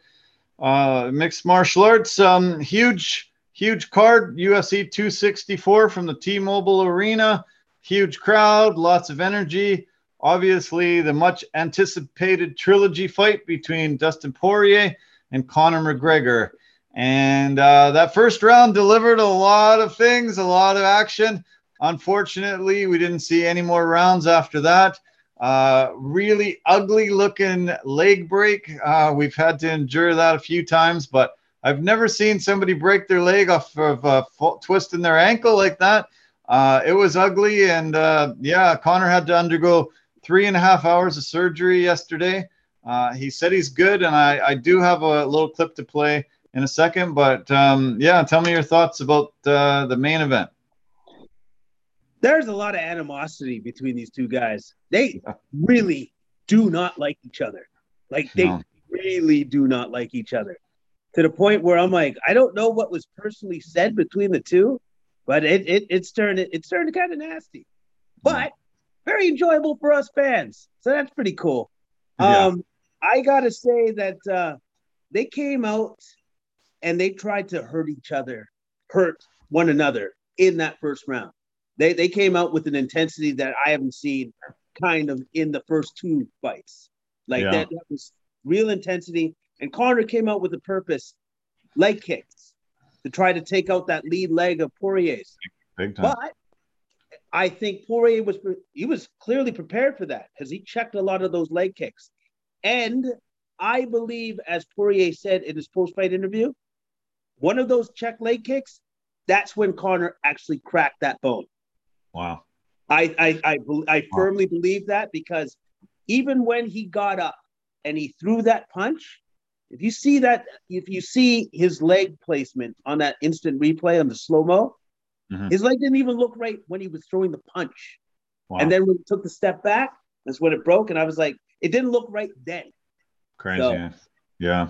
uh, mixed martial arts? Um, huge, huge card, UFC 264 from the T-Mobile Arena huge crowd, lots of energy. Obviously, the much anticipated trilogy fight between Dustin Poirier and Conor McGregor. And uh, that first round delivered a lot of things, a lot of action. Unfortunately, we didn't see any more rounds after that. Uh, really ugly looking leg break. Uh, we've had to endure that a few times, but I've never seen somebody break their leg off of uh, twisting their ankle like that. Uh, it was ugly, and uh, yeah, Conor had to undergo three and a half hours of surgery yesterday. Uh, he said he's good, and I, I do have a little clip to play in a second. But um, yeah, tell me your thoughts about the main event. There's a lot of animosity between these two guys. They really do not like each other. Like they no. really do not like each other to the point where I'm like, I don't know what was personally said between the two, but it, it it's turned it's turned kind of nasty, but very enjoyable for us fans. So that's pretty cool. Yeah. Um, I gotta say that uh, they came out and they tried to hurt each other, hurt one another in that first round. They they came out with an intensity that I haven't seen kind of in the first two fights. Like yeah. that, that was real intensity. And Conor came out with a purpose, leg kicks to try to take out that lead leg of Poirier's. Big time. But I think Poirier was he was clearly prepared for that because he checked a lot of those leg kicks. And I believe, as Poirier said in his post-fight interview, one of those check leg kicks, that's when Conor actually cracked that bone. Wow. I I I, I firmly wow. believe that because even when he got up and he threw that punch, if you see that, if you see his leg placement on that instant replay on the slow mo, mm-hmm. his leg didn't even look right when he was throwing the punch. Wow. And then when he took the step back, that's when it broke. And I was like, it didn't look right then. Crazy. So, yeah.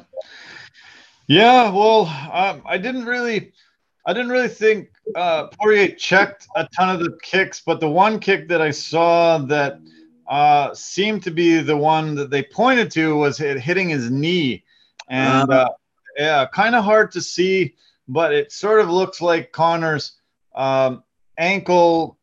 Yeah. Well, um, I didn't really, I didn't really think uh, Poirier checked a ton of the kicks, but the one kick that I saw that uh, seemed to be the one that they pointed to was it hitting his knee and uh, yeah, kind of hard to see, but it sort of looks like Conor's um, ankle,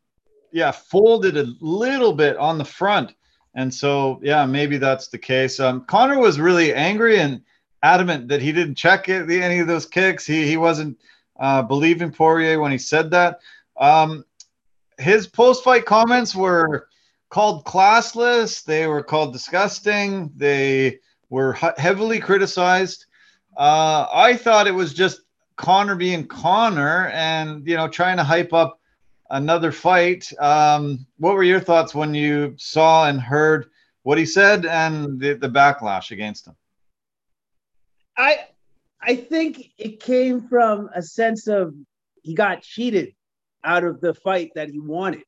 yeah, folded a little bit on the front, and so yeah, maybe that's the case. Um, Conor was really angry and adamant that he didn't check it, any of those kicks. He he wasn't uh, believing Poirier when he said that. Um, his post-fight comments were called classless. They were called disgusting. They were heavily criticized. Uh, I thought it was just Conor being Conor and you know trying to hype up another fight. Um, what were your thoughts when you saw and heard what he said and the, the backlash against him? I I think it came from a sense of he got cheated out of the fight that he wanted,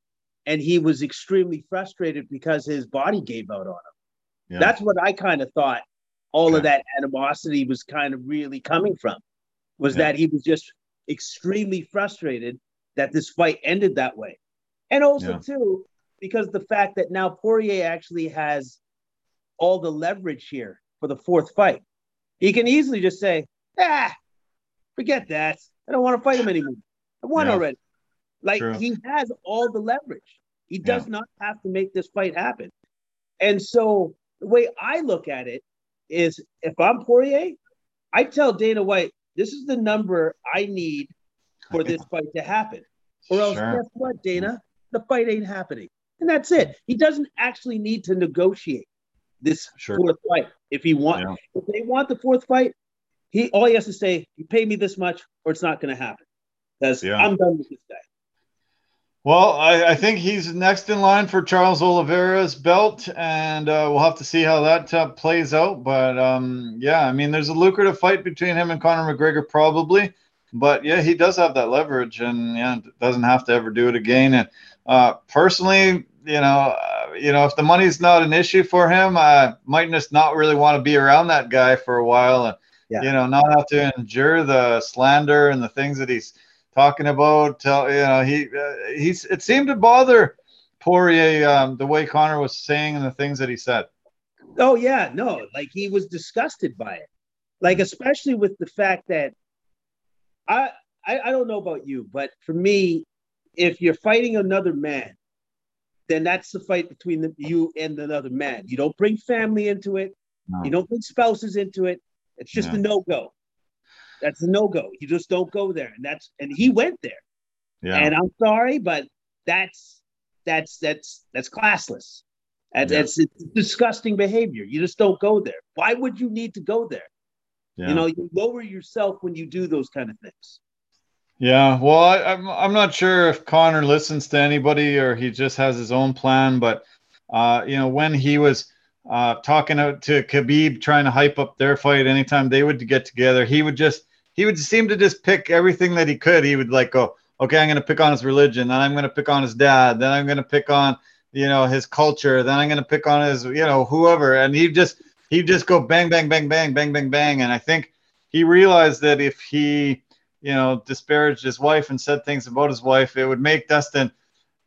and he was extremely frustrated because his body gave out on him. Yeah. That's what I kind of thought all of that animosity was kind of really coming from was yeah. that he was just extremely frustrated that this fight ended that way. And also, too, because the fact that now Poirier actually has all the leverage here for the fourth fight. He can easily just say, ah, forget that. I don't want to fight him [LAUGHS] anymore. I won yeah. already. Like True. he has all the leverage. He does yeah. not have to make this fight happen. And so the way I look at it is if I'm Poirier, I tell Dana White, this is the number I need for [LAUGHS] this fight to happen. Or else, sure. guess what, Dana? The fight ain't happening. And that's it. He doesn't actually need to negotiate this sure. fourth fight. If he want, yeah. if they want the fourth fight, he all he has to say, you pay me this much, or it's not going to happen. Because Yeah. I'm done with this guy. Well, I, I think he's next in line for Charles Oliveira's belt, and uh, we'll have to see how that uh, plays out. But um, yeah, I mean, there's a lucrative fight between him and Conor McGregor, probably. But yeah, he does have that leverage, and yeah, doesn't have to ever do it again. And uh, personally, you know, uh, you know, if the money's not an issue for him, I might just not really want to be around that guy for a while, and Yeah. you know, not have to endure the slander and the things that he's talking about. Tell you know, he uh, he's it seemed to bother Poirier um, the way Conor was saying and the things that he said. Oh yeah, no, like he was disgusted by it. Like especially with the fact that I, I I don't know about you, but for me, if you're fighting another man, then that's the fight between the, you and another man. You don't bring family into it. No. You don't bring spouses into it. It's just Yeah. a no go. That's a no go. You just don't go there, and that's and he went there. Yeah, And I'm sorry, but that's that's that's that's classless. That's, Yeah. it's, it's disgusting behavior. You just don't go there. Why would you need to go there? yeah. You know, you lower yourself when you do those kind of things. Yeah, well, I, I'm I'm not sure if Conor listens to anybody or he just has his own plan, but uh, you know, when he was uh, talking out to Khabib, trying to hype up their fight, anytime they would get together, he would just he would seem to just pick everything that he could. He would like go, okay, I'm going to pick on his religion, then I'm going to pick on his dad, then I'm going to pick on you know his culture, then I'm going to pick on his you know whoever, and he just he'd just go bang bang bang bang bang bang bang, and I think he realized that if he you know, disparaged his wife and said things about his wife, it would make Dustin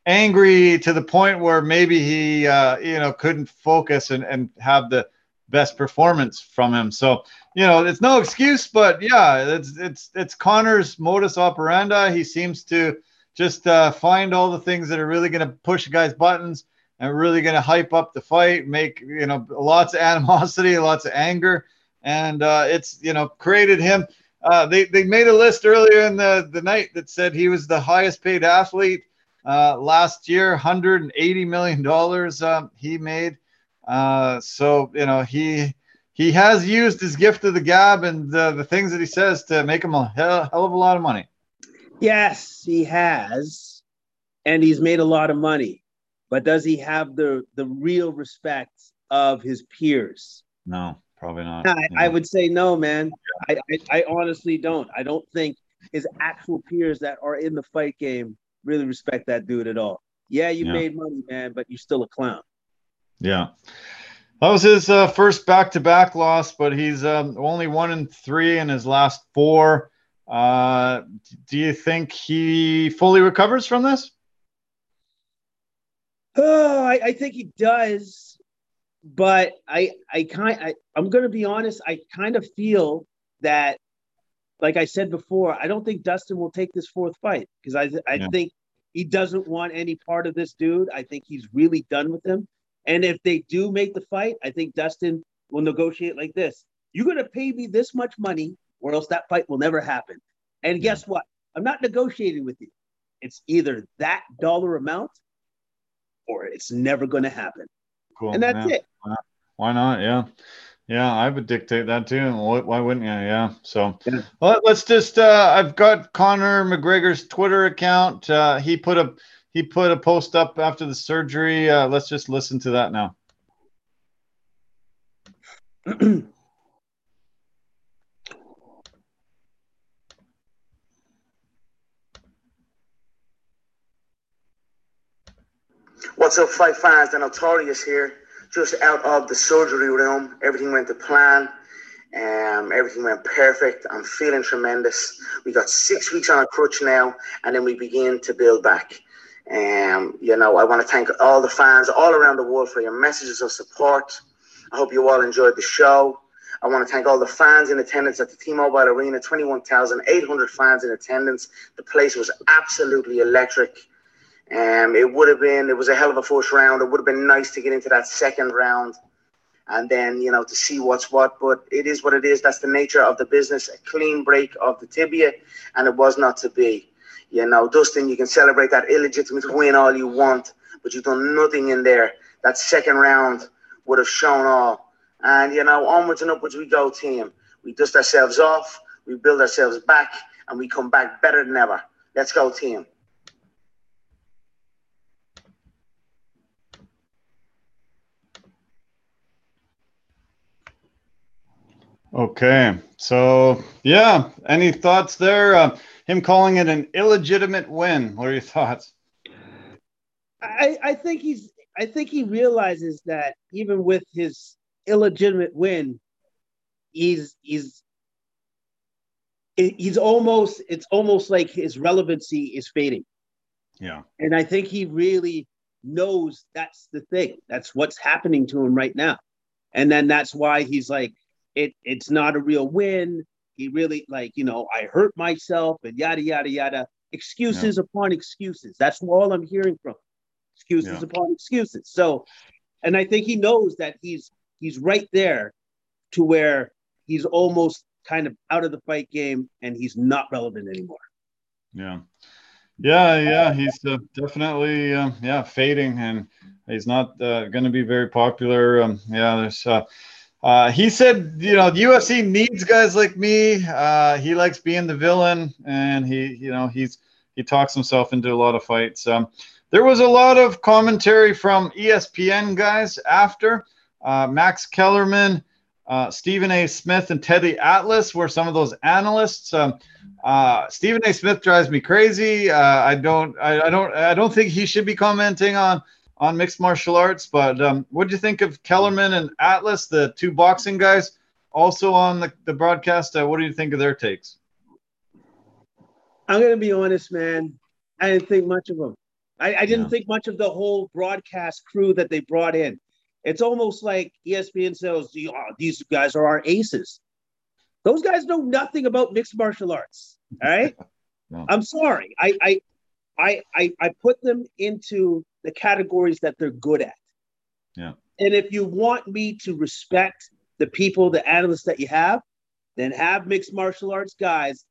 angry to the point where maybe he, uh, you know, couldn't focus and, and have the best performance from him. So, you know, it's no excuse, but yeah, it's it's it's Conor's modus operandi. He seems to just uh, find all the things that are really going to push guys' buttons and really going to hype up the fight, make you know lots of [LAUGHS] animosity, lots of anger, and uh, it's you know created him. Uh, they they made a list earlier in the the night that said he was the highest paid athlete uh, last year, 180 million dollars um, he made. Uh, so you know he he has used his gift of the gab and the, the things that he says to make him a hell, hell of a lot of money. Yes, he has, and he's made a lot of money. But does he have the the real respect of his peers? No, probably not. I, you I would say no, man. I, I I honestly don't. I don't think his actual peers that are in the fight game really respect that dude at all. Yeah, you Yeah. made money, man, but you're still a clown. Yeah. That was his uh, first back-to-back loss, but he's um, only one in three in his last four. Uh, do you think he fully recovers from this? Oh, I, I think he does, but I I kind I, I'm gonna be honest. I kind of feel that, like I said before, I don't think Dustin will take this fourth fight because I I Yeah. think he doesn't want any part of this dude. I think he's really done with him. And if they do make the fight, I think Dustin will negotiate like this: You're gonna pay me this much money, or else that fight will never happen. And Yeah. guess what? I'm not negotiating with you. It's either that dollar amount or it's never going to happen. Cool. And that's yeah. it. Why not? Yeah. Yeah, I would dictate that too. Why, why wouldn't you? Yeah. So Yeah. well, let's just. Uh, I've got Conor McGregor's Twitter account. Uh, he put a he put a post up after the surgery. Uh, let's just listen to that now. What's up, fight fans? The Notorious here. Just out of the surgery room. Everything went to plan. Um, everything went perfect. I'm feeling tremendous. We got six weeks on a crutch now, and then we begin to build back. Um, you know, I want to thank all the fans all around the world for your messages of support. I hope you all enjoyed the show. I want to thank all the fans in attendance at the T-Mobile Arena. 21,800 fans in attendance. The place was absolutely electric. Um, it would have been, it was a hell of a first round. It would have been nice to get into that second round and then, you know, to see what's what. But it is what it is. That's the nature of the business. A clean break of the tibia, and it was not to be. You know, Dustin, you can celebrate that illegitimate win all you want, but you've done nothing in there. That second round would have shown all. And, you know, onwards and upwards we go, team. We dust ourselves off, we build ourselves back, and we come back better than ever. Let's go, team. Okay, so yeah, any thoughts there? Uh, him calling it an illegitimate win. What are your thoughts? I, I think he's I think he realizes that even with his illegitimate win, he's he's he's almost it's almost like his relevancy is fading. Yeah. And I think he really knows that's the thing. That's what's happening to him right now. And then that's why he's like, it it's not a real win. He really like, you know, I hurt myself and yada yada yada. Excuses yeah. upon excuses. That's all I'm hearing from. Excuses yeah. upon excuses. So, and I think he knows that he's he's right there to where he's almost kind of out of the fight game and he's not relevant anymore. Yeah. Yeah, yeah, he's uh, definitely uh, yeah fading, and he's not uh, going to be very popular. Um, yeah, there's uh, he said, you know, the UFC needs guys like me. Uh, he likes being the villain, and he, you know, he's he talks himself into a lot of fights. Um, there was a lot of commentary from ESPN guys after uh, Max Kellerman, uh, Stephen A. Smith, and Teddy Atlas were some of those analysts. Um, uh, Stephen A. Smith drives me crazy. I don't, I, I don't, I don't think he should be commenting on on mixed martial arts. But um, what do you think of Kellerman and Atlas, the two boxing guys, also on the, the broadcast? Uh, what do you think of their takes? I'm gonna be honest, man. I didn't think much of them. I, I didn't yeah. think much of the whole broadcast crew that they brought in. It's almost like ESPN says, oh, these guys are our aces. Those guys know nothing about mixed martial arts. All right. [LAUGHS] no. I'm sorry. I, I I I I put them into the categories that they're good at. Yeah. And if you want me to respect the people, the analysts that you have, then have mixed martial arts guys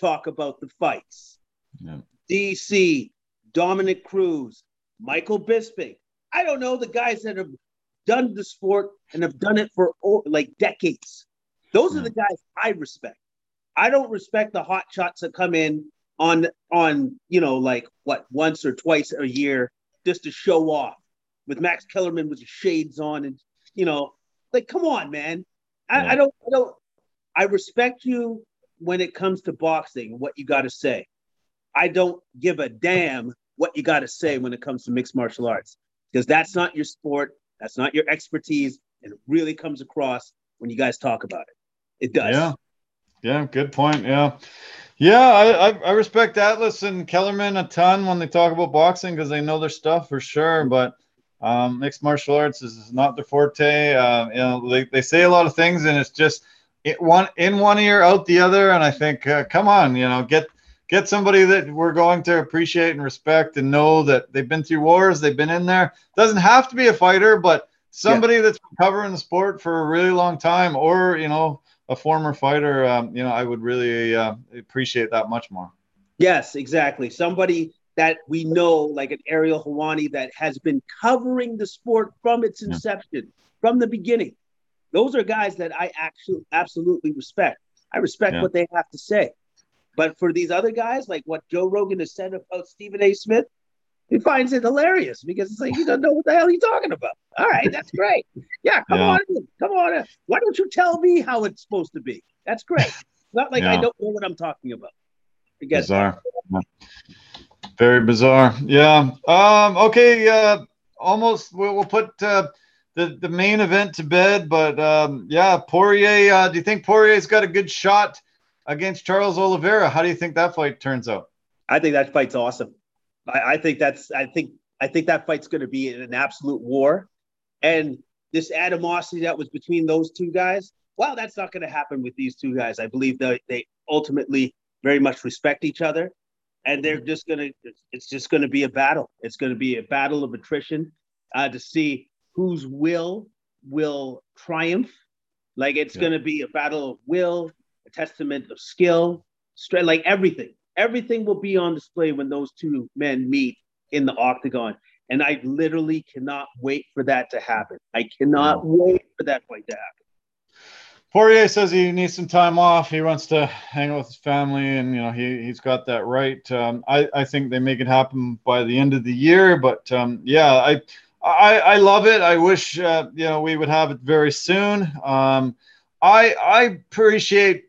talk about the fights. Yeah. DC, Dominick Cruz, Michael Bisping. I don't know the guys that have done the sport and have done it for oh, like decades. Those yeah. are the guys I respect. I don't respect the hot shots that come in on on you know like what once or twice a year just to show off with Max Kellerman with the shades on and you know, like come on, man. I, yeah. I don't I don't I respect you when it comes to boxing, what you gotta say. I don't give a damn what you gotta say when it comes to mixed martial arts. Because that's not your sport, that's not your expertise, and it really comes across when you guys talk about it. It does. Yeah. Yeah, good point. Yeah. Yeah, I, I, respect Atlas and Kellerman a ton when they talk about boxing because they know their stuff for sure. But um, mixed martial arts is not their forte. Uh, you know, they, they say a lot of things, and it's just it one in one ear, out the other. And I think, uh, come on, you know, get get somebody that we're going to appreciate and respect and know that they've been through wars, they've been in there. Doesn't have to be a fighter, but somebody yeah. that's been covering the sport for a really long time, or you know a former fighter, um, you know, I would really uh, appreciate that much more. Yes, exactly. Somebody that we know, like an Ariel Helwani, that has been covering the sport from its inception, yeah. from the beginning. Those are guys that I actually absolutely respect. I respect yeah. what they have to say. But for these other guys, like what Joe Rogan has said about Stephen A. Smith, he finds it hilarious because it's like he doesn't know what the hell he's talking about. All right, that's [LAUGHS] great. Yeah, come yeah. on, in, come on. In. Why don't you tell me how it's supposed to be? That's great. Not like yeah. I don't know what I'm talking about. I guess bizarre. Very bizarre. Yeah. Um. Okay. Uh. Almost. We'll, we'll put uh, the the main event to bed, but um. Yeah. Poirier. Uh, do you think Poirier's got a good shot against Charles Oliveira? How do you think that fight turns out? I think that fight's awesome. I, I think that's I think I think that fight's going to be an absolute war, and this animosity that was between those two guys. Well, that's not going to happen with these two guys. I believe that they ultimately very much respect each other, and they're just going to. It's just going to be a battle. It's going to be a battle of attrition uh, to see whose will will triumph. Like it's yeah. going to be a battle of will, a testament of skill, strength, like everything everything will be on display when those two men meet in the octagon. And I literally cannot wait for that to happen. I cannot wait for that fight to happen. Poirier says he needs some time off. He wants to hang out with his family, and you know he he's got that right. Um, I I think they make it happen by the end of the year. But um, yeah, I, I I love it. I wish uh, you know we would have it very soon. Um, I I appreciate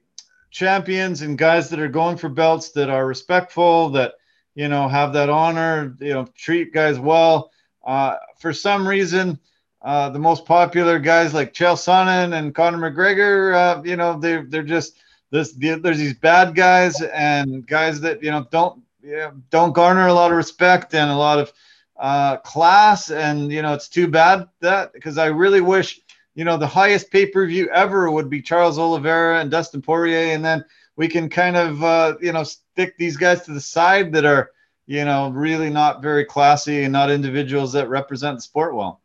champions and guys that are going for belts that are respectful, that you know have that honor, you know treat guys well. Uh, for some reason uh, the most popular guys like Chael Sonnen and Conor McGregor, uh, you know, they're they're just this. There's these bad guys and guys that you know don't you know, don't garner a lot of respect and a lot of uh, class, and you know it's too bad that because I really wish you know the highest pay per view ever would be Charles Oliveira and Dustin Poirier, and then we can kind of uh, you know stick these guys to the side that are you know really not very classy and not individuals that represent the sport well.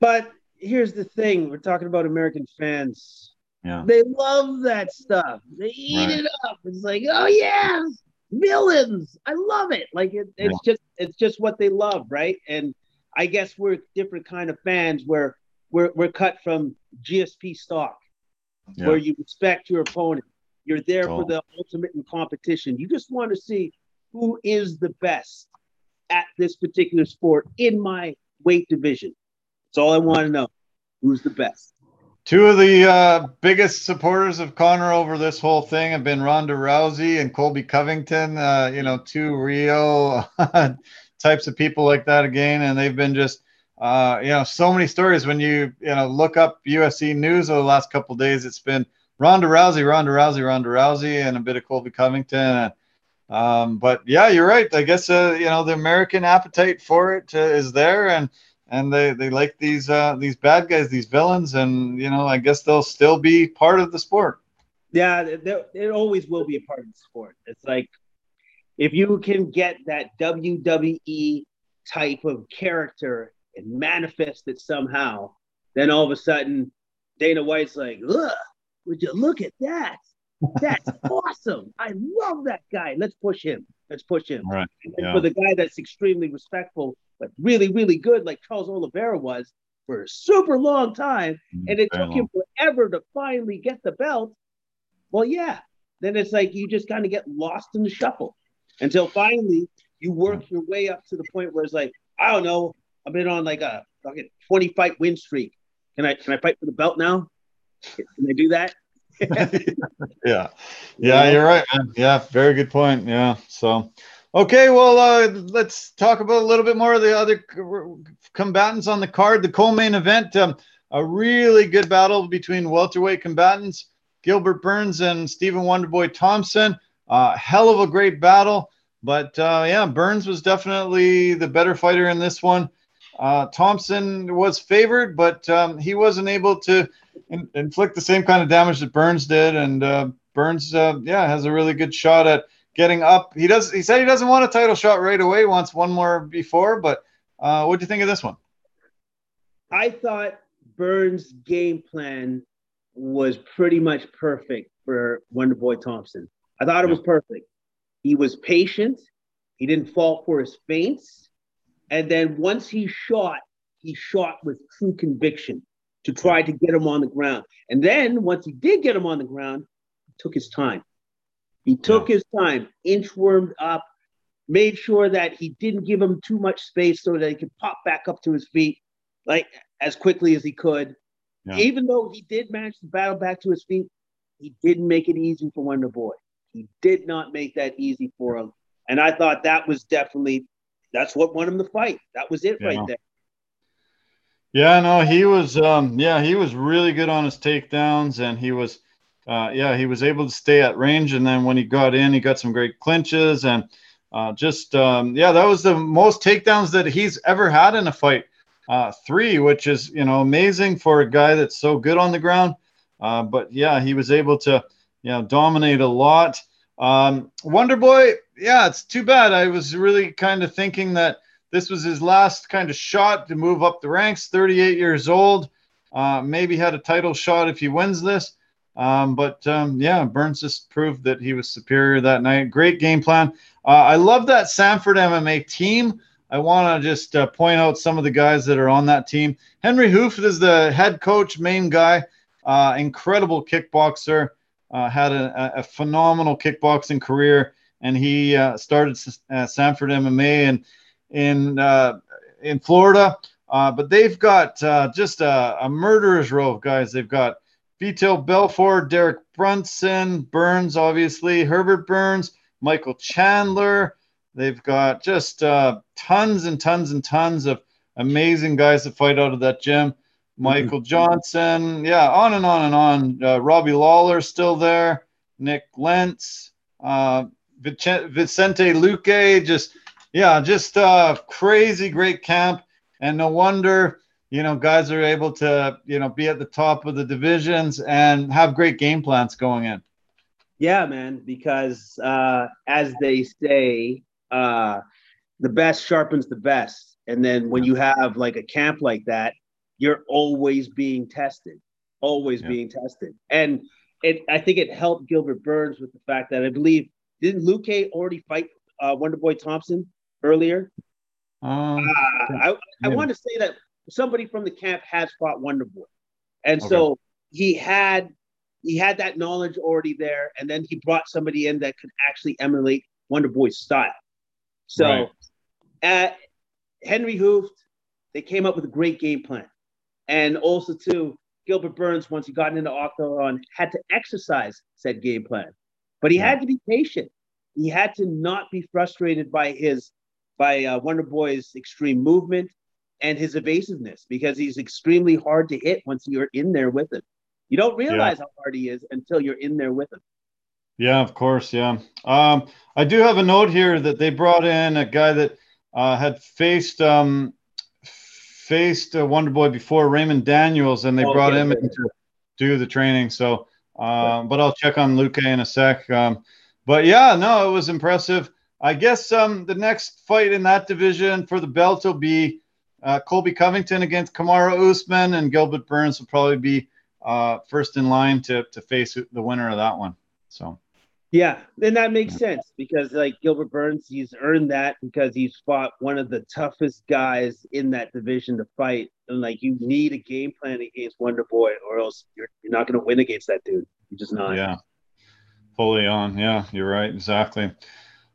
But here's the thing: we're talking about American fans. Yeah. They love that stuff. They eat right. it up. It's like, oh yeah, villains. I love it. Like it, it's yeah. just it's just what they love, right? And I guess we're different kind of fans where we're we're cut from GSP stock, yeah. where you respect your opponent. You're there oh. for the ultimate in competition. You just want to see who is the best at this particular sport in my weight division. That's all I want to know. Who's the best? Two of the uh, biggest supporters of Conor over this whole thing have been Ronda Rousey and Colby Covington. Uh, you know, two real [LAUGHS] types of people like that again, and they've been just, uh, you know, so many stories. When you you know look up UFC news over the last couple days, it's been Ronda Rousey, Ronda Rousey, Ronda Rousey, and a bit of Colby Covington. Um, but yeah, you're right. I guess uh, you know the American appetite for it uh, is there, and and they, they like these uh, these bad guys, these villains, and you know I guess they'll still be part of the sport. Yeah, it always will be a part of the sport. It's like if you can get that WWE type of character and manifest it somehow, then all of a sudden Dana White's like, "Look, would you look at that? That's [LAUGHS] awesome! I love that guy. Let's push him. Let's push him." Right. Yeah. for the guy that's extremely respectful but really, really good, like Charles Oliveira was for a super long time, mm, and it took long. him forever to finally get the belt. Well, yeah, then it's like you just kind of get lost in the shuffle until finally you work your way up to the point where it's like, I don't know, I've been on like a fucking 20 fight win streak. Can I can I fight for the belt now? Can I do that? [LAUGHS] yeah. Yeah, you're right, man. Yeah, very good point. Yeah. So Okay, well, uh, let's talk about a little bit more of the other combatants on the card. The co-main event, um, a really good battle between welterweight combatants, Gilbert Burns and Stephen Wonderboy Thompson. Uh, hell of a great battle, but uh, yeah, Burns was definitely the better fighter in this one. Uh, Thompson was favored, but um, he wasn't able to in- inflict the same kind of damage that Burns did, and uh, Burns, uh, yeah, has a really good shot at getting up. He does. He said he doesn't want a title shot right away. Wants one more before. But uh, what do you think of this one? I thought Burns' game plan was pretty much perfect for Wonderboy Thompson. I thought it was perfect. He was patient. He didn't fall for his feints. And then once he shot, he shot with true conviction to try to get him on the ground. And then once he did get him on the ground, he took his time. He took yeah. his time, inchwormed up, made sure that he didn't give him too much space so that he could pop back up to his feet like as quickly as he could. Yeah. Even though he did manage to battle back to his feet, he didn't make it easy for Wonder Boy. He did not make that easy for him. And I thought that was definitely that's what won him the fight. That was it yeah. right there. Yeah, no, he was um yeah, he was really good on his takedowns and he was uh, yeah, he was able to stay at range. And then when he got in, he got some great clinches and uh, just, um, yeah, that was the most takedowns that he's ever had in a fight. Uh, three, which is, you know, amazing for a guy that's so good on the ground. Uh, but yeah, he was able to, you know, dominate a lot. Um, Wonder Boy, yeah, it's too bad. I was really kind of thinking that this was his last kind of shot to move up the ranks. 38 years old, uh, maybe had a title shot if he wins this. Um, but um, yeah, Burns just proved that he was superior that night. Great game plan. Uh, I love that Sanford MMA team. I want to just uh, point out some of the guys that are on that team. Henry Hooft is the head coach, main guy. uh, incredible kickboxer, uh, had a, a, phenomenal kickboxing career, and he uh, started uh, Sanford MMA and in uh, in Florida. Uh, but they've got just a, a murderer's row of guys. They've got Vitor Belfort, Derek Brunson, Burns, obviously, Herbert Burns, Michael Chandler. They've got just tons and tons and tons of amazing guys that fight out of that gym. Michael Johnson, yeah, on and on and on. Uh, Robbie Lawler still there. Nik Lentz, uh, Vicente Luque, just yeah, just uh, crazy great camp, and no wonder you know guys are able to you know be at the top of the divisions and have great game plans going in. Yeah, man, because uh, as they say, uh, the best sharpens the best, and then when you have like a camp like that you're always being tested, always yeah. being tested. And it, I think it helped Gilbert Burns with the fact that I believe didn't Luque already fight uh, Wonder Boy Thompson earlier? Um, uh, I, I want to say that somebody from the camp has fought Wonder Boy, and okay. so he had he had that knowledge already there, and then he brought somebody in that could actually emulate Wonder Boy's style. So, right. at Henri Hooft, they came up with a great game plan. And also, too, Gilbert Burns, once he got into Octagon, had to exercise said game plan. But he yeah. had to be patient. He had to not be frustrated by his by uh, Wonder Boy's extreme movement and his evasiveness because he's extremely hard to hit once you're in there with him. You don't realize yeah. how hard he is until you're in there with him. Yeah, of course. Yeah. Um, I do have a note here that they brought in a guy that uh, had faced um, faced uh, Wonder Boy before Raymond Daniels, and they oh, brought him in to do the training. So, um, but I'll check on Luque in a sec. Um, but yeah, no, it was impressive. I guess um, the next fight in that division for the belt will be uh, Colby Covington against Kamaru Usman, and Gilbert Burns will probably be uh, first in line to to face the winner of that one. So. Yeah, and that makes sense because like Gilbert Burns, he's earned that because he's fought one of the toughest guys in that division to fight. And like you need a game plan against Wonder Boy, or else you're you're not gonna win against that dude. You're just not. Yeah. Fully on. Yeah, you're right, exactly.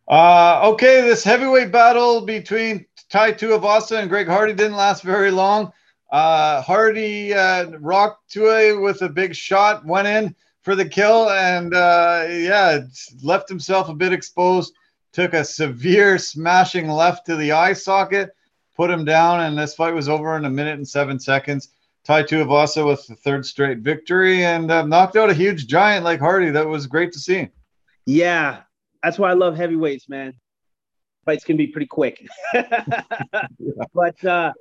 Uh okay, this heavyweight battle between Tai Tuivasa and Greg Hardy didn't last very long. Uh Hardy uh rocked Tui with a big shot, went in for the kill, and uh, yeah, left himself a bit exposed. Took a severe smashing left to the eye socket, put him down, and this fight was over in a minute and seven seconds. Tai Tuivasa with the third straight victory and uh, knocked out a huge giant like Hardy. That was great to see. Yeah, that's why I love heavyweights, man. Fights can be pretty quick, yeah. [LAUGHS] [LAUGHS] but uh,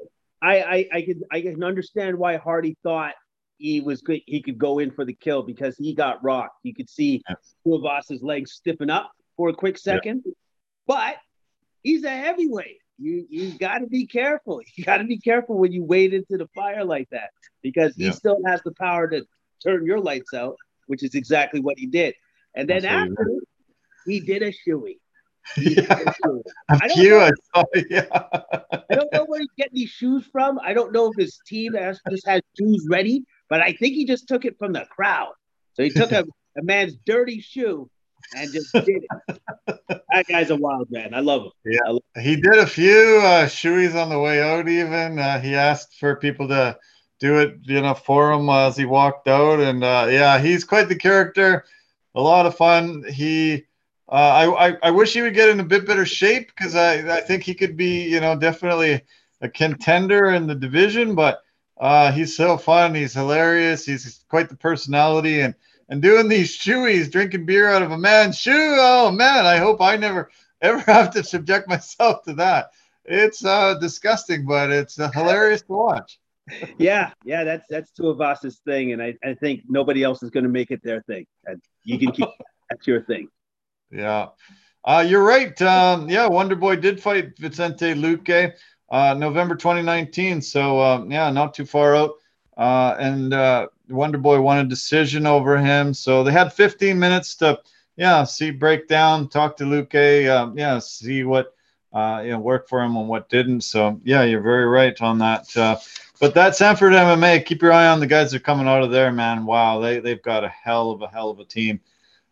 I, I I can I can understand why Hardy thought he was good. He could go in for the kill because he got rocked. You could see yes. Legs stiffen up for a quick second, yeah. but he's a heavyweight. You you got to be careful. [LAUGHS] You got to be careful when you wade into the fire like that because he yeah. still has the power to turn your lights out, which is exactly what he did. And then That's after he did a shoey. [LAUGHS] Yeah. I don't, know, yeah. I don't know where he's getting these shoes from. I don't know if his team has, just has shoes ready but I think he just took it from the crowd. So he took a, [LAUGHS] a man's dirty shoe and just did it. that guy's a wild man. I love him. Yeah, love him. he did a few uh, shoeies on the way out. Even uh, he asked for people to do it, you know, for him as he walked out. And uh, yeah, he's quite the character. A lot of fun. He, uh, I, I, I wish he would get in a bit better shape because I, I think he could be, you know, definitely a contender in the division, but uh, he's so fun. He's hilarious. He's quite the personality. And and doing these shoeies, drinking beer out of a man's shoe. Oh man, I hope I never [LAUGHS] ever have to subject myself to that. It's uh, disgusting, but it's uh, hilarious to watch. [LAUGHS] yeah, yeah, that's that's Tuivasa's thing, and I, I think nobody else is going to make it their thing. You can keep [LAUGHS] that's your thing. Yeah, uh, you're right. Um, yeah, Wonder Boy did fight Vicente Luque uh, November 2019. So uh, yeah, not too far out. Uh, and uh, Wonder Boy won a decision over him. So they had 15 minutes to yeah see break down, talk to Luque, um, yeah, see what uh, you know, work for him and what didn't. So yeah, you're very right on that. Uh, but that Sanford MMA, keep your eye on the guys that are coming out of there, man. Wow, they they've got a hell of a hell of a team.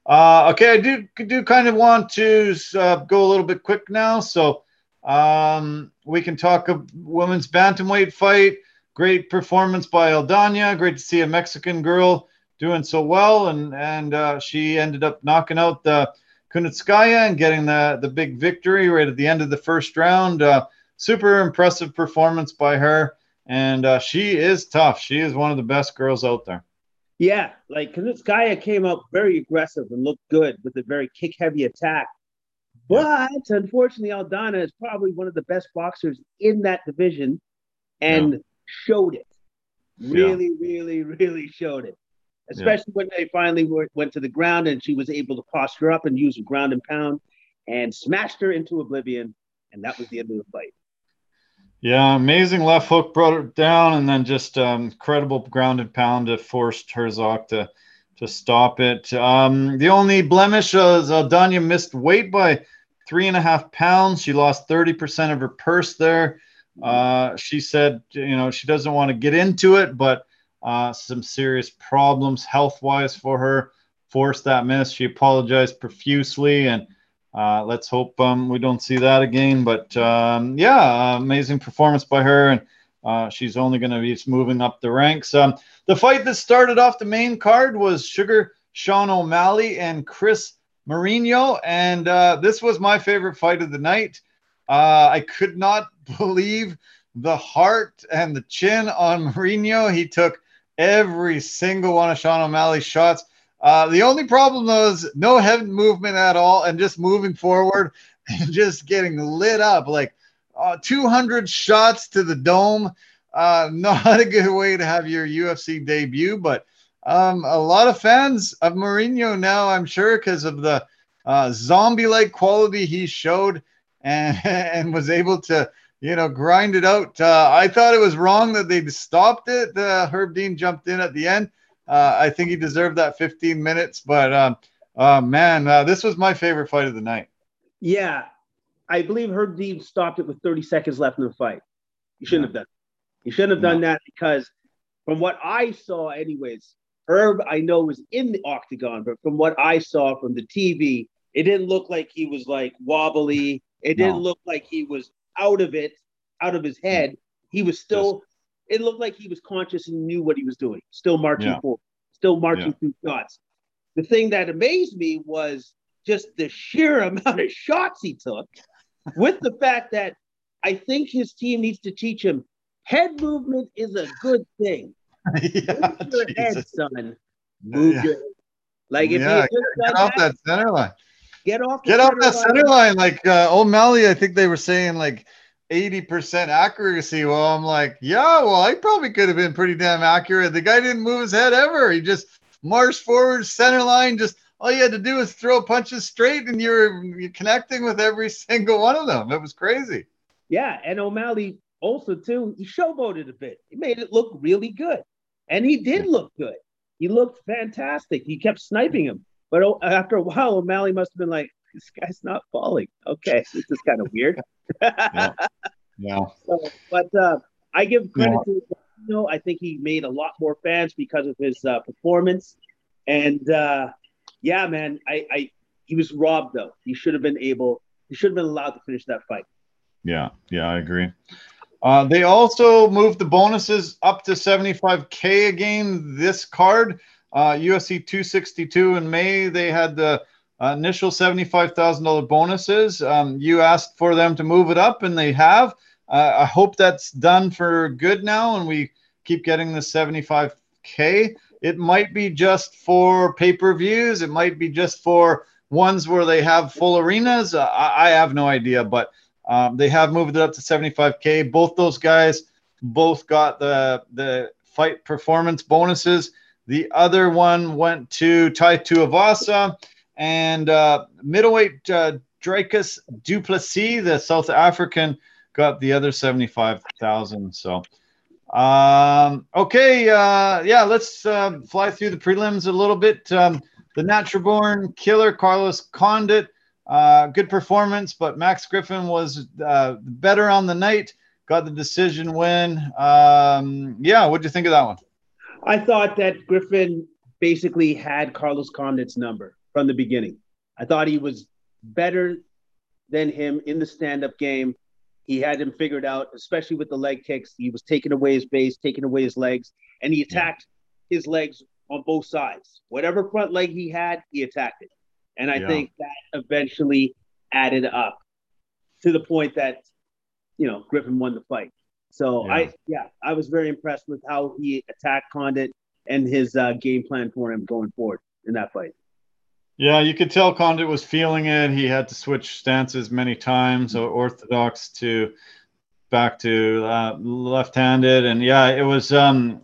Uh, okay, I do do kind of want to uh, go a little bit quick now, so um, we can talk a women's bantamweight fight. Great performance by Aldana. Great to see a Mexican girl doing so well, and and uh, she ended up knocking out the Kunitskaya and getting the, the big victory right at the end of the first round. Uh, super impressive performance by her. And uh, she is tough. She is one of the best girls out there. Yeah, like Kunitskaya came out very aggressive and looked good with a very kick heavy attack. But yeah. unfortunately, Aldana is probably one of the best boxers in that division and yeah. showed it. Really, yeah. really, really showed it especially when they finally were, went to the ground and she was able to posture up and use a ground and pound and smashed her into oblivion. And that was the end of the fight. Yeah, amazing left hook brought her down, and then just um, incredible ground and pound that forced Herzog to to stop it. Um, the only blemish is Aldana missed weight by three and a half pounds. She lost 30% of her purse there. Uh, she said, you know, she doesn't want to get into it, but uh, some serious problems health wise for her, forced that miss. She apologized profusely, and uh, let's hope um, we don't see that again. But um, yeah, amazing performance by her, and uh, she's only going to be moving up the ranks. Um, the fight that started off the main card was Sugar Sean O'Malley and Chris Moutinho, and uh, this was my favorite fight of the night. Uh, I could not [LAUGHS] believe the heart and the chin on Moutinho. He took every single one of Sean O'Malley's shots. Uh, the only problem is no head movement at all and just moving forward [LAUGHS] and just getting lit up like uh, 200 shots to the dome. Uh, [LAUGHS] not a good way to have your UFC debut, but um, a lot of fans of Moutinho now, I'm sure, because of the uh, zombie like quality he showed and, [LAUGHS] and was able to you know, grind it out. Uh, I thought it was wrong that they stopped it. Uh, Herb Dean jumped in at the end. Uh, I think he deserved that 15 minutes, but um, uh, man, uh, this was my favorite fight of the night. Yeah, I believe Herb Dean stopped it with 30 seconds left in the fight. You shouldn't yeah. have done. You shouldn't have done no. that because, from what I saw, anyways, Herb I know was in the octagon, but from what I saw from the TV, it didn't look like he was like wobbly. It didn't look like he was out of it, out of his mm. head, he was still. Yes. It looked like he was conscious and knew what he was doing. Still marching yeah. forward. Still marching yeah. through shots. The thing that amazed me was just the sheer [LAUGHS] amount of shots he took, with the fact that I think his team needs to teach him head movement is a good thing. Yeah, Move your head, son. Move yeah. your. Like if yeah, you get off that, that center line. Get off. Get off that center line. Like uh, O'Malley, I think they were saying like 80% accuracy. Well, I'm like, yeah, well, I probably could have been pretty damn accurate. The guy didn't move his head ever. He just marched forward, center line. Just all you had to do was throw punches straight, and you're, you're connecting with every [LAUGHS] single one of them. It was crazy. Yeah, and O'Malley also too. He showboated a bit. He made it look really good, and he did look good. He looked fantastic. He kept sniping him. But after a while, O'Malley must have been like, this guy's not falling. Okay, [LAUGHS] this is kind of weird. [LAUGHS] yeah. yeah. So, but uh, I give credit yeah. to you know, I think he made a lot more fans because of his uh, performance. And uh, yeah, man, I, I he was robbed though. He should have been able. He should have been allowed to finish that fight. Yeah, yeah, I agree. Uh, they also moved the bonuses up to 75k again this card. Uh, UFC 262 in May, they had the uh, initial $75,000 bonuses. Um, you asked for them to move it up, and they have. Uh, I hope that's done for good now, and we keep getting the 75K. It might be just for pay per views, it might be just for ones where they have full arenas. I, I, have no idea, but um, they have moved it up to 75K. Both those guys both got the, the fight performance bonuses. The other one went to Tai Tuivasa and uh, middleweight uh, Dricus Du Plessis, the South African, got the other 75,000. So, um, okay, uh, yeah, let's uh, fly through the prelims a little bit. Um, the natural born killer Carlos Condit uh, good performance, but Max Griffin was uh, better on the night, got the decision win. Um, yeah, what do you think of that one? I thought that Griffin basically had Carlos Condit's number from the beginning. I thought he was better than him in the stand-up game. He had him figured out, especially with the leg kicks. He was taking away his base, taking away his legs, and he attacked his legs on both sides. Whatever front leg he had, he attacked it. And I yeah. think that eventually added up to the point that, you know, Griffin won the fight. So yeah. I, yeah, I was very impressed with how he attacked Condit and his uh, game plan for him going forward in that fight. Yeah, you could tell Condit was feeling it. He had to switch stances many times, so orthodox to back to uh, left-handed, and yeah, it was um,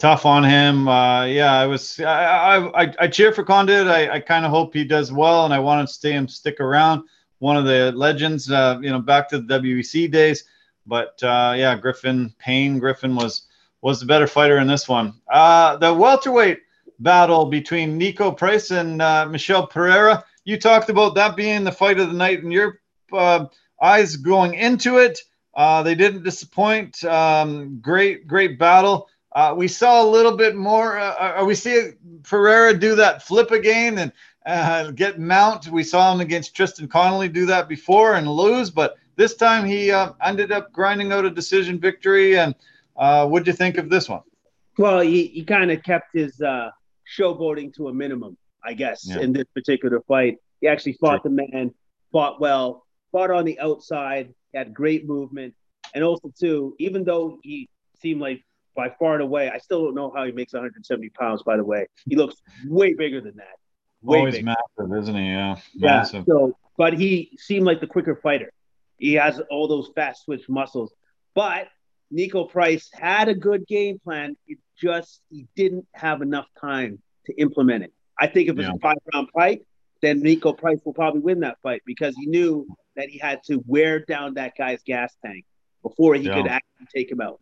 tough on him. Uh, yeah, I was. I I, I cheer for Condit. I, I kind of hope he does well, and I want to see him stick around. One of the legends, uh, you know, back to the WEC days. But uh, yeah, Griffin Payne Griffin was was the better fighter in this one. Uh, the welterweight battle between Niko Price and uh, Michel Pereira. You talked about that being the fight of the night, and your uh, eyes going into it. They didn't disappoint. Um, great, great battle. Uh, we saw a little bit more. Uh, uh we see Pereira do that flip again and uh, get mount. We saw him against Tristan Connelly do that before and lose, but this time he uh, ended up grinding out a decision victory. And uh, what do you think of this one? Well, he, he kind of kept his uh, showboating to a minimum, I guess, yeah. in this particular fight. He actually fought the man, fought well, fought on the outside, had great movement. And also, too, even though he seemed like by far and away. I still don't know how he makes 170 pounds. By the way, he looks way bigger than that. Way Always bigger. massive, isn't he? Yeah, massive. Yeah. So, but he seemed like the quicker fighter. He has all those fast switch muscles. But Niko Price had a good game plan. It just he didn't have enough time to implement it. I think if it's yeah. a five round fight, then Niko Price will probably win that fight because he knew that he had to wear down that guy's gas tank before he yeah. could actually take him out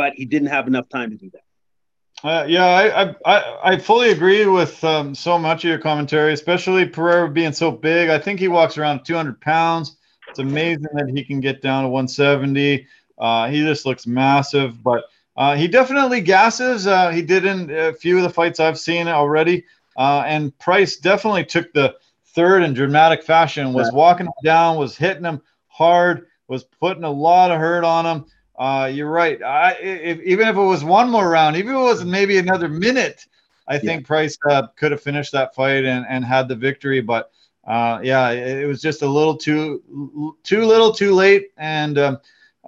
but he didn't have enough time to do that. Uh, yeah, I, I I fully agree with um, so much of your commentary, especially Pereira being so big. I think he walks around 200 pounds. It's amazing that he can get down to 170. Uh, he just looks massive, but uh, he definitely gasses. Uh, he did in a few of the fights I've seen already. Uh, and Price definitely took the third in dramatic fashion, was walking him down, was hitting him hard, was putting a lot of hurt on him. Uh, you're right. I, if, even if it was one more round, even if it was maybe another minute, I think Price uh, could have finished that fight and, and had the victory. But uh, yeah, it, it, was just a little too too little, too late, and um,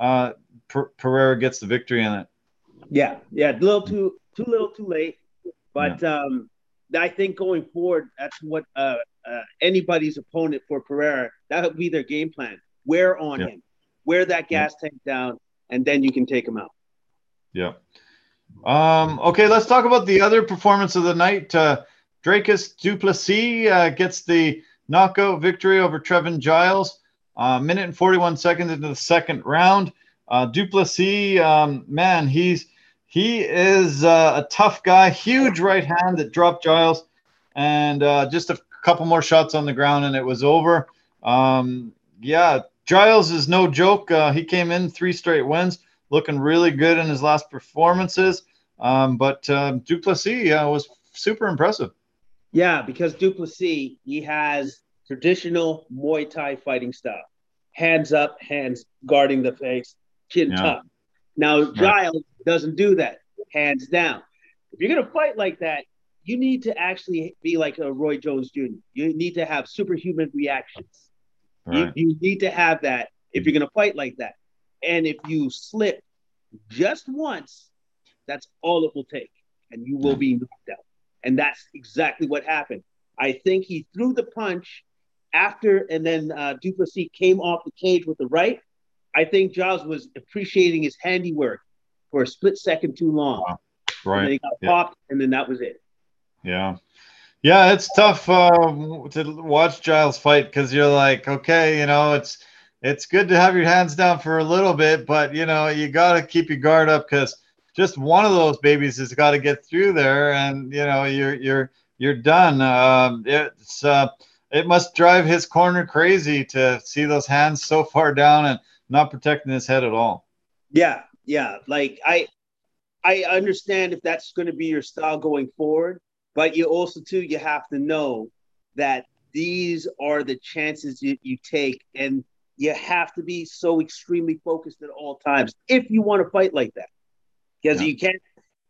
uh, Pereira gets the victory in it. Yeah, yeah, a little too too little, too late. But yeah. um, I think going forward, that's what uh, uh, anybody's opponent for Pereira that would be their game plan. Wear on yeah. him, wear that gas tank down, and then you can take them out. Yeah. Um, okay, let's talk about the other performance of the night. Uh, Dricus Du Plessis uh, gets the knockout victory over Trevin Giles. Uh, minute and 41 seconds into the second round. Uh, Du Plessis, um, man, he's he is uh, a tough guy. Huge right hand that dropped Giles, and uh, just a couple more shots on the ground, and it was over. Um, yeah, Giles is no joke. Uh, he came in three straight wins, looking really good in his last performances. Um, but uh, Du Plessis uh, was super impressive. Yeah, because Du Plessis he has traditional Muay Thai fighting style: hands up, hands guarding the face, chin yeah. Now Giles doesn't do that. Hands down. If you're gonna fight like that, you need to actually be like a Roy Jones Jr. You need to have superhuman reactions. Right. You, you need to have that if you're going to fight like that. And if you slip just once, that's all it will take, and you will be knocked out. And that's exactly what happened. I think he threw the punch after, and then uh, Du Plessis came off the cage with the right. I think Giles was appreciating his handiwork for a split second too long. Wow. Right. And then he got yeah. popped, and then that was it. Yeah. Yeah, it's tough uh, to watch Giles fight because you're like, okay, you know, it's it's good to have your hands down for a little bit, but you know, you got to keep your guard up because just one of those babies has got to get through there, and you know, you're you're you're done. Um, it's uh, it must drive his corner crazy to see those hands so far down and not protecting his head at all. Yeah, yeah. Like I, I understand if that's going to be your style going forward, but you also too you have to know that these are the chances you, you take, and you have to be so extremely focused at all times if you want to fight like that, because yeah. you can't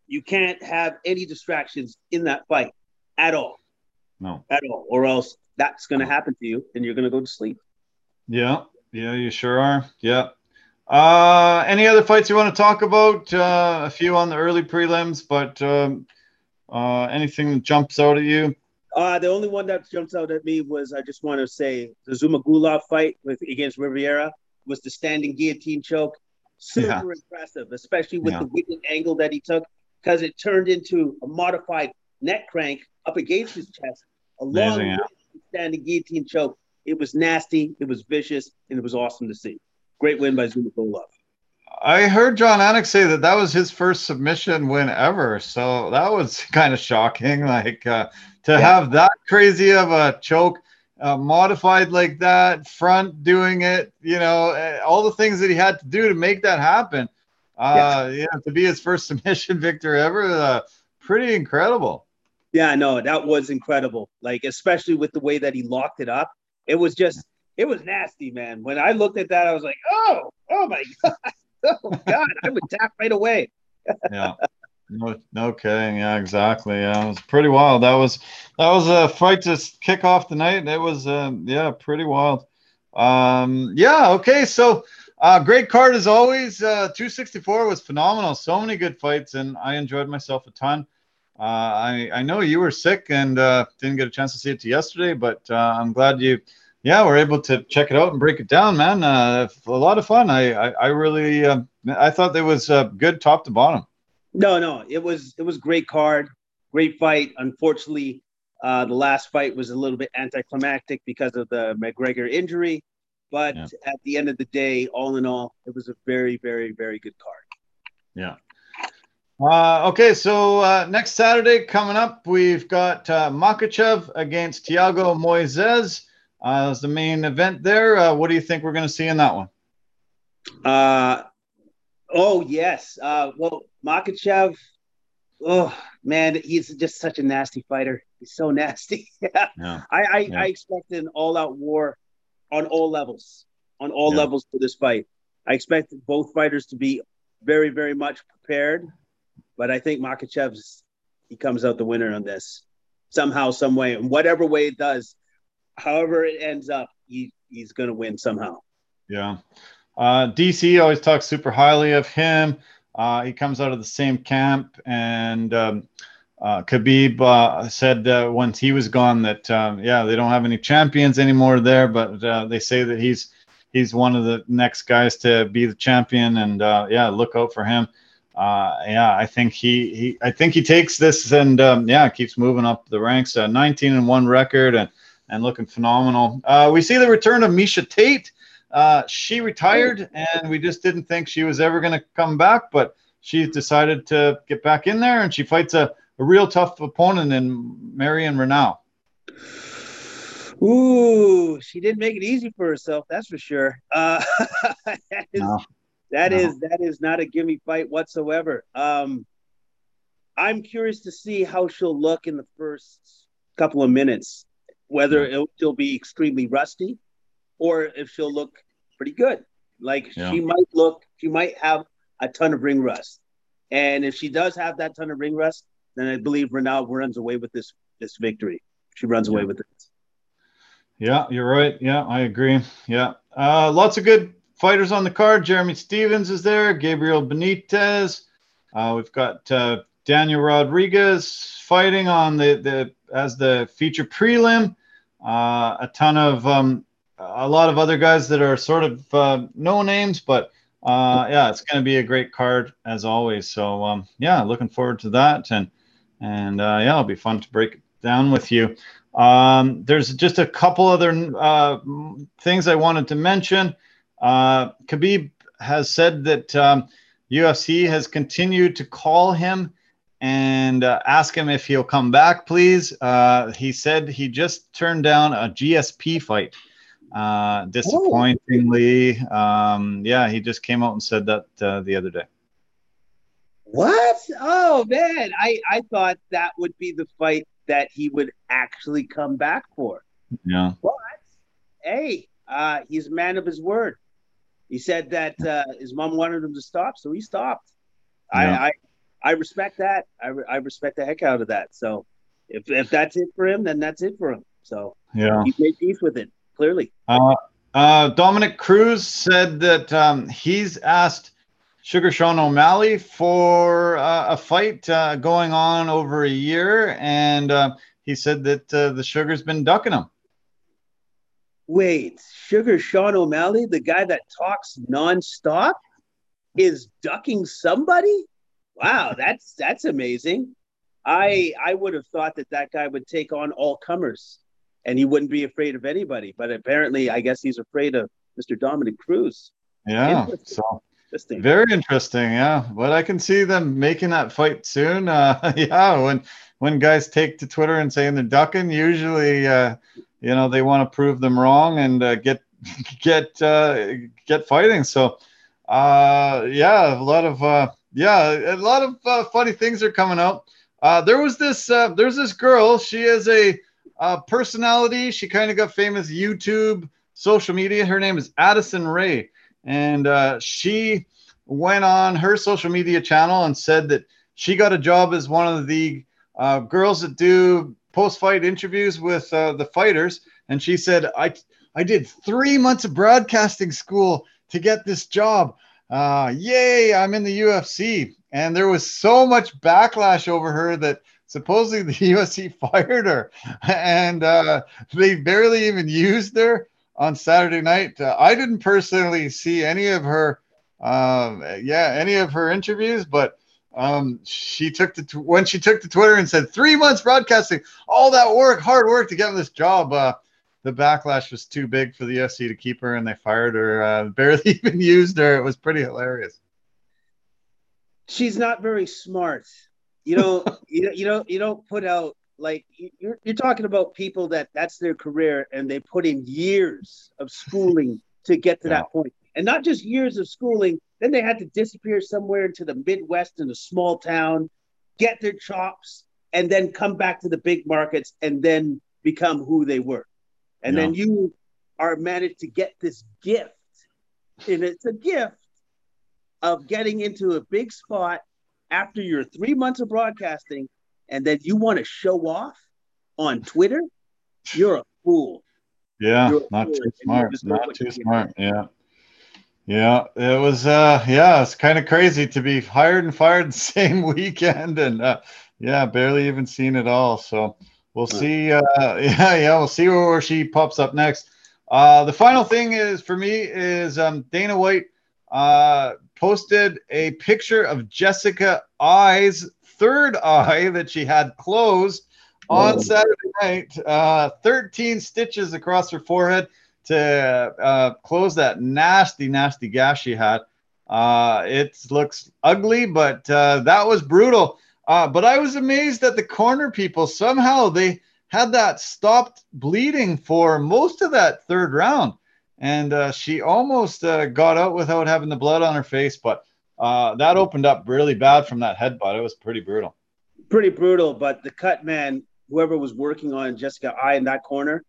you can't have any distractions in that fight at all. No, at all, or else that's going to happen to you, and you're going to go to sleep. Yeah, yeah, you sure are. Yeah. Uh, any other fights you want to talk about? Uh, a few on the early prelims, but um, uh, anything that jumps out at you? Uh, the only one that jumps out at me was I just want to say the Zuma Zhumagulov fight with against Riviera was the standing guillotine choke. Super yeah. impressive, especially with yeah. the wicked angle that he took, because it turned into a modified neck crank up against his chest. A long Amazing, yeah. standing guillotine choke. It was nasty, it was vicious, and it was awesome to see. Great win by Zuma Zhumagulov. I heard Jon Anik say that that was his first submission win ever. So that was [LAUGHS] kind of shocking. Like uh, to yeah. have that crazy of a choke uh, modified like that, front doing it, you know, eh, all the things that he had to do to make that happen. Uh, yeah. yeah, to be his first [LAUGHS] submission victor ever, uh, pretty incredible. Yeah, no, that was incredible. Like, especially with the way that he locked it up, it was just, it was nasty, man. When I looked at that, I was like, oh, oh my [LAUGHS] God. [LAUGHS] Oh God, I would tap right away. [LAUGHS] yeah. No, no kidding. Yeah, exactly. Yeah, it was pretty wild. That was that was a fight to kick off the night. It was uh, yeah, pretty wild. Um, yeah. Okay. So uh, great card as always. Uh, 264 was phenomenal. So many good fights, and I enjoyed myself a ton. Uh, I I know you were sick and uh, didn't get a chance to see it to yesterday, but uh, I'm glad you yeah, we're able to check it out and break it down, man. Uh, a lot of fun. I I, I really uh, I thought it was uh, good top to bottom. No, no, it was it was great card, great fight. Unfortunately, uh, the last fight was a little bit anticlimactic because of the McGregor injury, but yeah. at the end of the day, all in all, it was a very, very, very good card. Yeah. Uh, okay, so uh, next Saturday coming up, we've got uh, Makhachev against Thiago Moises uh, as the main event there. Uh, what do you think we're going to see in that one? Uh, oh yes. Uh, well, Makhachev. Oh man, he's just such a nasty fighter. He's so nasty. [LAUGHS] yeah. I I, yeah. I expect an all-out war on all levels, on all yeah. levels for this fight. I expect both fighters to be very, very much prepared, but I think Makhachev's he comes out the winner on this somehow, some way, in whatever way it does however it ends up, he, he's going to win somehow. Yeah. Uh, DC always talks super highly of him. Uh, he comes out of the same camp, and um, uh, Khabib uh, said uh, once he was gone that um, yeah, they don't have any champions anymore there, but uh, they say that he's he's one of the next guys to be the champion, and yeah, look out for him. yeah, I think he, he I think he takes this and um, yeah, keeps moving up the ranks. 19 and one record and and looking phenomenal. Uh, we see the return of Miesha Tate. Uh, she retired, and we just didn't think she was ever going to come back, but she decided to get back in there, and she fights a, a real tough opponent in Marion Reneau. Ooh, she didn't make it easy for herself, that's for sure. Uh, [LAUGHS] that is, no. that no. is that is not a gimme fight whatsoever. Um, I'm curious to see how she'll look in the first couple of minutes whether yeah. she'll be extremely rusty or if she'll look pretty good. Like yeah. she might look, she might have a ton of ring rust. And if she does have that ton of ring rust, then I believe Reneau runs away with this this victory. She runs yeah. away with it. Yeah, you're right. Yeah, I agree. Yeah. Uh, lots of good fighters on the card. Jeremy Stephens is there, Gabriel Benitez. Uh, we've got uh, Daniel Rodriguez fighting on the, the as the feature prelim uh, a ton of um, a lot of other guys that are sort of uh, no names, but uh, yeah, it's going to be a great card as always. So um, yeah, looking forward to that, and and uh, yeah, it'll be fun to break it down with you. Um, there's just a couple other uh, things I wanted to mention. Uh, Khabib has said that um, UFC has continued to call him and uh, ask him if he'll come back, please. Uh, he said he just turned down a GSP fight. Uh, disappointingly, um, yeah, he just came out and said that uh, the other day. What? Oh man, I I thought that would be the fight that he would actually come back for. Yeah. But hey, uh, he's a man of his word. He said that uh, his mom wanted him to stop, so he stopped. Yeah. I, I I respect that. I, re- I respect the heck out of that. So if if that's it for him, then that's it for him. So Yeah. he made peace with it. Clearly, Uh, uh, Dominick Cruz said that um, he's asked Sugar Sean O'Malley for uh, a fight uh, going on over a year, and uh, he said that uh, the Sugar's been ducking him. wait, Sugar Sean O'Malley, the guy that talks nonstop, is ducking somebody. Wow, that's that's amazing. I I would have thought that that guy would take on all comers, and he wouldn't be afraid of anybody. But apparently, I guess he's afraid of Mr. Dominick Cruz. Yeah, Interesting. so Interesting. very interesting. Yeah, but I can see them making that fight soon. Uh, [LAUGHS] yeah, when when guys take to Twitter and saying they're ducking, usually uh, you know they want to prove them wrong and uh, get [LAUGHS] get uh, get fighting. So uh, yeah, a lot of uh, yeah, a lot of uh, funny things are coming out. Uh, there was this uh, there's this girl. She is a uh, personality. She kind of got famous YouTube, social media. Her name is Addison Ray, and uh, she went on her social media channel and said that she got a job as one of the uh, girls that do post-fight interviews with the fighters. And she said, "I I did three months of broadcasting school to get this job. Uh, yay! I'm in the UFC." And there was so much backlash over her that supposedly the [LAUGHS] UFC fired her, and uh, they barely even used her on Saturday night. Uh, I didn't personally see any of her, um, yeah, any of her interviews, but um, she took to when she took to Twitter and said three months broadcasting, all that work, hard work to get on this job. Uh, the backlash was too big for the UFC to keep her, and they fired her. Uh, [LAUGHS] barely even used her. It was pretty hilarious. she's not very smart. You know, [LAUGHS] you you don't you don't put out like you're you're talking about people that that's their career and they put in years of schooling [LAUGHS] to get to Yeah. that point, and not just years of schooling. Then they had to disappear somewhere into the Midwest in a small town, get their chops, and then come back to the big markets and then become who they were. And then you are managed to get this gift, and it's a gift of getting into a big spot after your three months of broadcasting, and then you want to show off on Twitter, you're a fool. Yeah, a not fool, too smart. Not too smart. Yeah. Yeah, it was uh yeah, it's kind of crazy to be hired and fired [LAUGHS] the same weekend and uh yeah, barely even seen it all. So we'll see uh [LAUGHS] yeah, yeah, we'll see where she pops up next. Uh the final thing is for me is um Dana White uh posted a picture of Jessica Eye's third [LAUGHS] eye that she had closed on. Saturday night. Uh 13 stitches across her forehead to uh, close that nasty, nasty gash she had. Uh, it looks ugly, but uh, that was brutal. Uh, but I was amazed that the corner people somehow they had that stopped bleeding for most of that third round, and uh, she almost uh, got out without having the blood on her face. But uh, that opened up really bad from that headbutt. It was pretty brutal. Pretty brutal, but the cut man, whoever was working on Jessica Eye in that corner,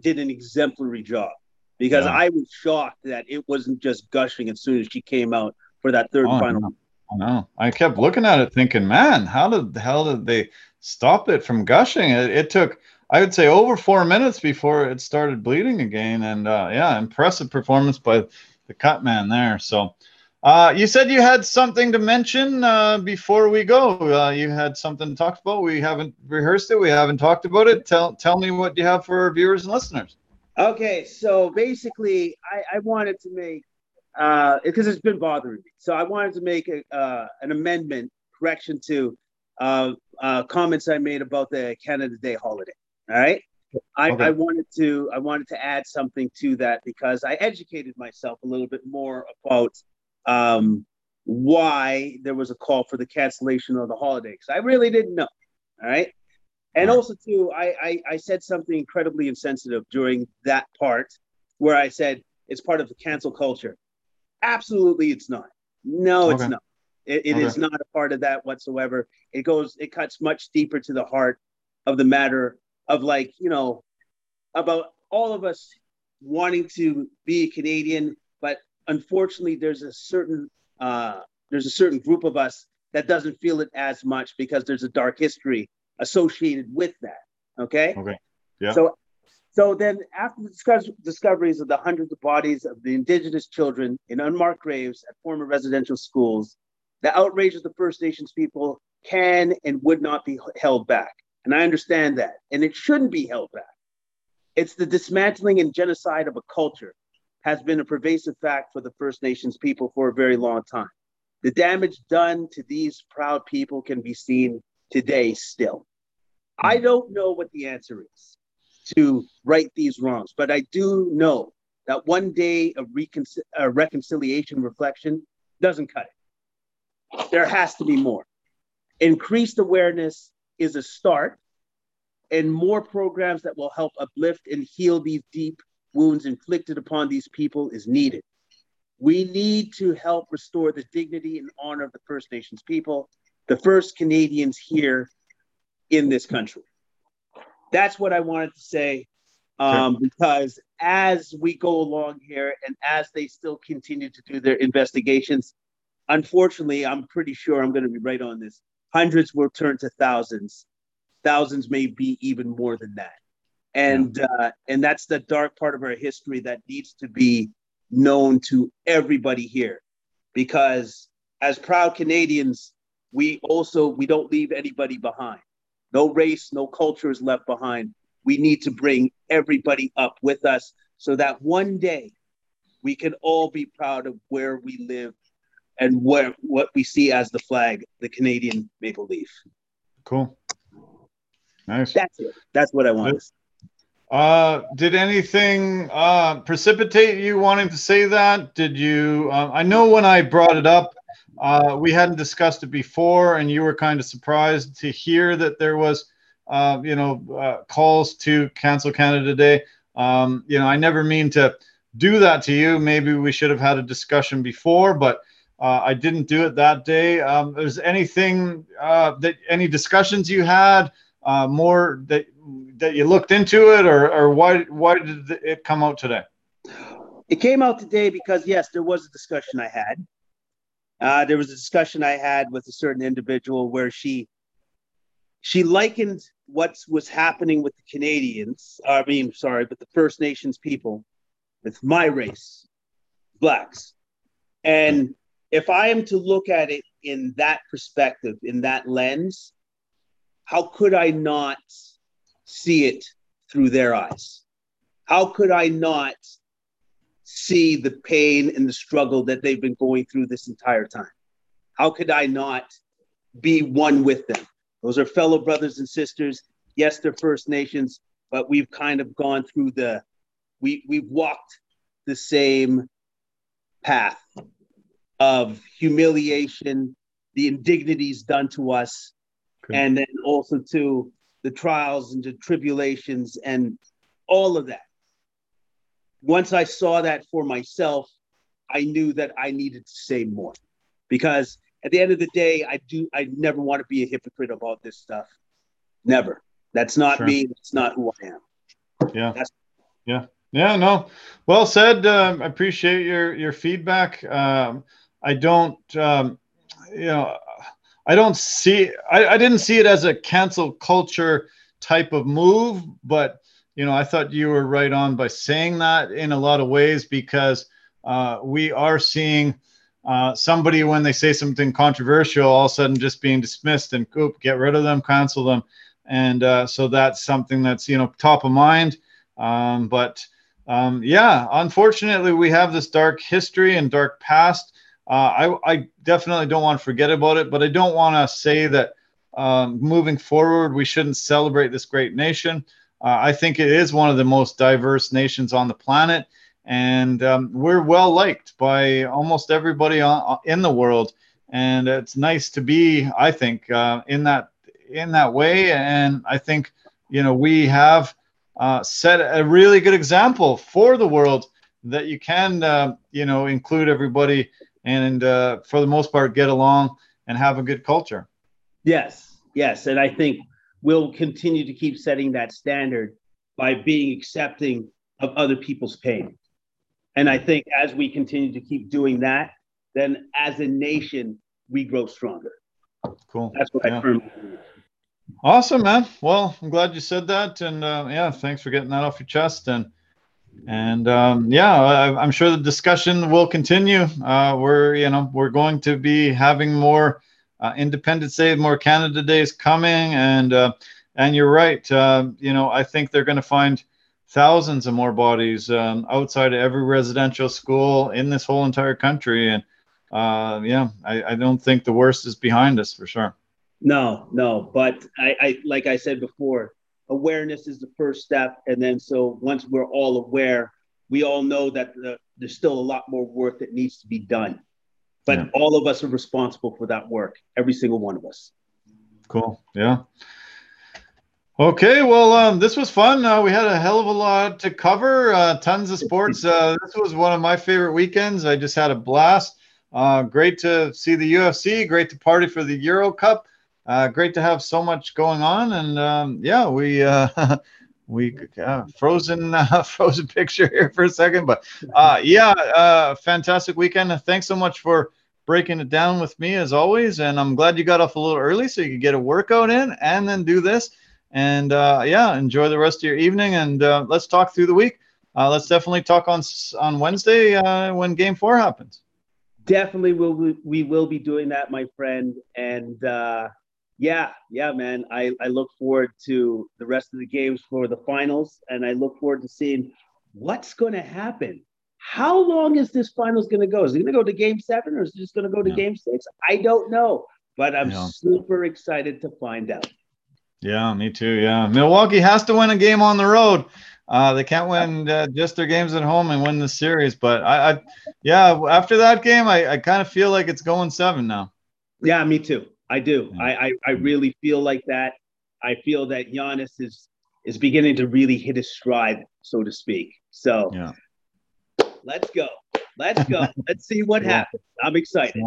did an exemplary job because Yeah. I was shocked that it wasn't just gushing as soon as she came out for that third Oh, final. Know. I kept looking at it thinking, man, how did the hell did they stop it from gushing? It, it took, I would say, over four minutes before it started bleeding again. And uh, yeah, impressive performance by the cut man there. So uh, you said you had something to mention uh, before we go. Uh, you had something to talk about. We haven't rehearsed it. We haven't talked about it. Tell tell me what you have for our viewers and listeners. Okay, so basically, I, I wanted to make uh because it's been bothering me. So I wanted to make a uh, an amendment correction to uh, uh, comments I made about the Canada Day holiday. All right, I, Okay. I wanted to I wanted to add something to that because I educated myself a little bit more about um, why there was a call for the cancellation of the holiday because I really didn't know. All right. And also, too, I, I, I said something incredibly insensitive during that part where I said it's part of the cancel culture. Absolutely, it's not. No, it's okay. not. It, it okay. is not a part of that whatsoever. It goes, it cuts much deeper to the heart of the matter of like, you know, about all of us wanting to be a Canadian, but unfortunately, there's a certain uh, there's a certain group of us that doesn't feel it as much because there's a dark history associated with that. Okay. Okay. Yeah. So, so then after the discoveries of the hundreds of bodies of the indigenous children in unmarked graves at former residential schools, the outrage of the First Nations people can and would not be held back. And I understand that. And it shouldn't be held back. It's the dismantling and genocide of a culture has been a pervasive fact for the First Nations people for a very long time. The damage done to these proud people can be seen today still. I hmm. don't know what the answer is to right these wrongs, but I do know that one day of recon- uh, reconciliation reflection doesn't cut it. There has to be more. Increased awareness is a start, and more programs that will help uplift and heal these deep wounds inflicted upon these people is needed. We need to help restore the dignity and honor of the First Nations people, the first Canadians here in this country. That's what I wanted to say um, because as we go along here and as they still continue to do their investigations, unfortunately, I'm pretty sure I'm going to be right on this. Hundreds will turn to thousands. Thousands may be even more than that and yeah. uh, and that's the dark part of our history that needs to be known to everybody here because as proud canadians we also we don't leave anybody behind no race no culture is left behind we need to bring everybody up with us so that one day we can all be proud of where we live and where what we see as the flag the canadian maple leaf cool nice that's it that's what i wanted. uh, did anything uh, precipitate you wanting to say that? Did you? Uh, I know when I brought it up, uh, we hadn't discussed it before, and you were kind of surprised to hear that there was, uh, you know, uh, calls to cancel Canada Day. Um, you know, I never mean to do that to you. Maybe we should have had a discussion before, but I didn't do it that day. Um, is anything that any discussions you had? uh, more that that you looked into it, or or why why did it come out today? It came out today because yes, there was a discussion I had. Uh, there was a discussion I had with a certain individual where she she likened what was happening with the Canadians. I mean, sorry, but the First Nations people with my race, blacks, and if I am to look at it in that perspective, in that lens, how could I not see it through their eyes? How could I not see the pain and the struggle that they've been going through this entire time? How could I not be one with them? Those are fellow brothers and sisters. Yes, they're First Nations, but we've kind of gone through the, we, we've walked the same path of humiliation, the indignities done to us, and then also to the trials and the tribulations and all of that. Once I saw that for myself, I knew that I needed to say more because at the end of the day, I do I never want to be a hypocrite about this stuff. Never. That's not sure. me. That's not who I am. Yeah. That's- yeah. Yeah. No. Well said. Um, I appreciate your your feedback. Um, I don't. Um, you know, I don't see I, I didn't see it as a cancel culture type of move, but you know, I thought you were right on by saying that in a lot of ways because uh, we are seeing uh, somebody when they say something controversial, all of a sudden just being dismissed and oop, get rid of them, cancel them, and uh, so that's something that's you know top of mind. Um, but um, yeah, unfortunately, we have this dark history and dark past uh, I, I definitely don't want to forget about it, but I don't want to say that um, moving forward we shouldn't celebrate this great nation. Uh, I think it is one of the most diverse nations on the planet, and um, we're well liked by almost everybody on, in the world. And it's nice to be, I think, uh, in that in that way. And I think you know we have uh, set a really good example for the world that you can uh, you know include everybody and uh, for the most part get along and have a good culture. Yes, yes, and I think we'll continue to keep setting that standard by being accepting of other people's pain. And I think as we continue to keep doing that, then as a nation, we grow stronger. Cool. That's what yeah. I firmly believe. Awesome, man. Well, I'm glad you said that, and uh, yeah, thanks for getting that off your chest. And and um, yeah, I, am sure the discussion will continue. Uh, we're you know we're going to be having more uh, Independence Day, more Canada Days coming, and uh, and you're right. Uh, you know, I think they're going to find thousands of more bodies um, outside of every residential school in this whole entire country. And uh, yeah, I, I, don't think the worst is behind us for sure. No, no, but I, I, like I said before, awareness is the first step, and then so once we're all aware, we all know that the, there's still a lot more work that needs to be done. But yeah. all of us are responsible for that work, every single one of us. Cool. Yeah. Okay, well, um, this was fun. Uh, we had a hell of a lot to cover, uh, tons of sports. [LAUGHS] Uh, this was one of my favorite weekends. I just had a blast. Uh, great to see the UFC. Great to party for the Euro Cup. Uh, great to have so much going on. And um, yeah, we [LAUGHS] uh, we frozen [LAUGHS] frozen picture here for a second, but uh [LAUGHS] yeah, uh fantastic weekend. Thanks so much for breaking it down with me as always. And I'm glad you got off a little early so you could get a workout in and then do this. And uh, yeah, enjoy the rest of your evening, and uh, let's talk through the week. Uh, let's definitely talk on on Wednesday uh, when Game Four happens. Definitely, will we, we will be doing that, my friend. And uh, yeah, yeah, man, I I look forward to the rest of the games for the finals, and I look forward to seeing what's going to happen. How long is this finals going to go? Is it going to go to Game Seven, or is it just going to go to yeah. Game Six? I don't know, but I'm yeah. super excited to find out. Yeah, me too. Yeah, Milwaukee has to win a game on the road. Uh, they can't win uh, just their games at home and win the series. But I, I yeah, after that game, I, I kind of feel like it's going seven now. Yeah, me too. I do. I, I, I really feel like that. I feel that Giannis is is beginning to really hit his stride, so to speak. So yeah. let's go. Let's go. [LAUGHS] let's see what yeah. happens. I'm excited.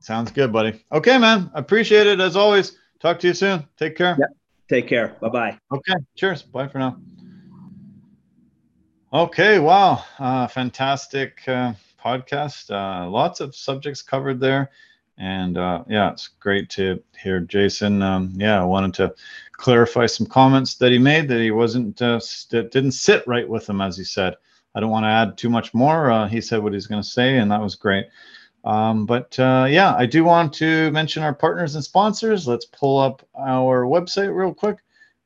Sounds good, buddy. Okay, man. Appreciate it as always. Talk to you soon. Take care. Yep. Take care. Bye bye. Okay. Cheers. Bye for now. Okay. Wow. Uh, fantastic uh, podcast. Uh, lots of subjects covered there. And uh, yeah, it's great to hear Jason. Um, yeah, I wanted to clarify some comments that he made that he wasn't, uh, that didn't sit right with him, as he said. I don't want to add too much more. Uh, he said what he's going to say, and that was great. Um, but uh, yeah, I do want to mention our partners and sponsors. Let's pull up our website real quick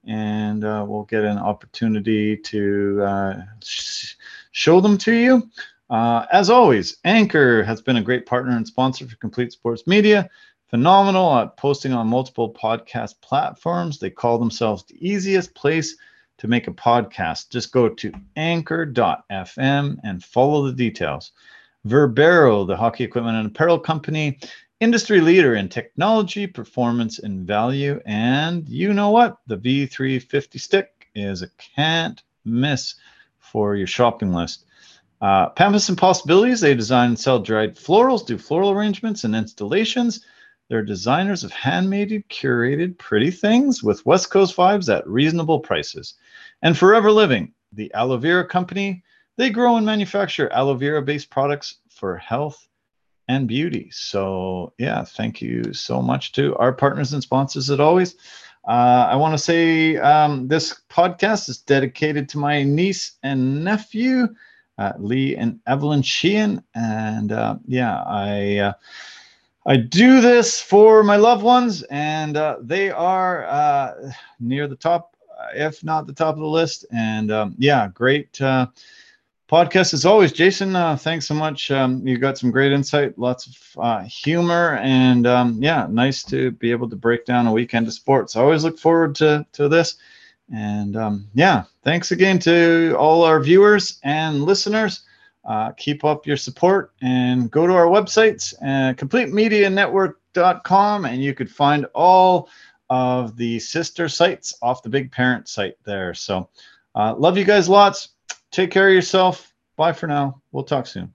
and uh, we'll get an opportunity to uh, sh- show them to you. Uh, as always, Anchor has been a great partner and sponsor for Complete Sports Media. Phenomenal at posting on multiple podcast platforms. They call themselves the easiest place to make a podcast. Just go to anchor.fm and follow the details. Verbero, the hockey equipment and apparel company, industry leader in technology, performance, and value. And you know what? The V350 stick is a can't miss for your shopping list. Uh, Pampas and Possibilities, they design and sell dried florals, do floral arrangements and installations. They're designers of handmade, curated, pretty things with West Coast vibes at reasonable prices. And Forever Living, the aloe vera company, they grow and manufacture aloe vera based products for health and beauty. So, yeah, thank you so much to our partners and sponsors as always. Uh, I want to say um, this podcast is dedicated to my niece and nephew, uh, Lee and Evelyn Sheehan. And uh, yeah, I. Uh, I do this for my loved ones, and uh, they are uh, near the top, if not the top of the list. And um, yeah, great podcast as always jason uh, thanks so much um, you got some great insight lots of uh, humor and um, yeah nice to be able to break down a weekend of sports i always look forward to, to this and um, yeah thanks again to all our viewers and listeners uh, keep up your support and go to our websites, uh, completemedianetwork.com, and you could find all of the sister sites off the big parent site there. So, uh, love you guys lots. Take care of yourself. Bye for now. We'll talk soon.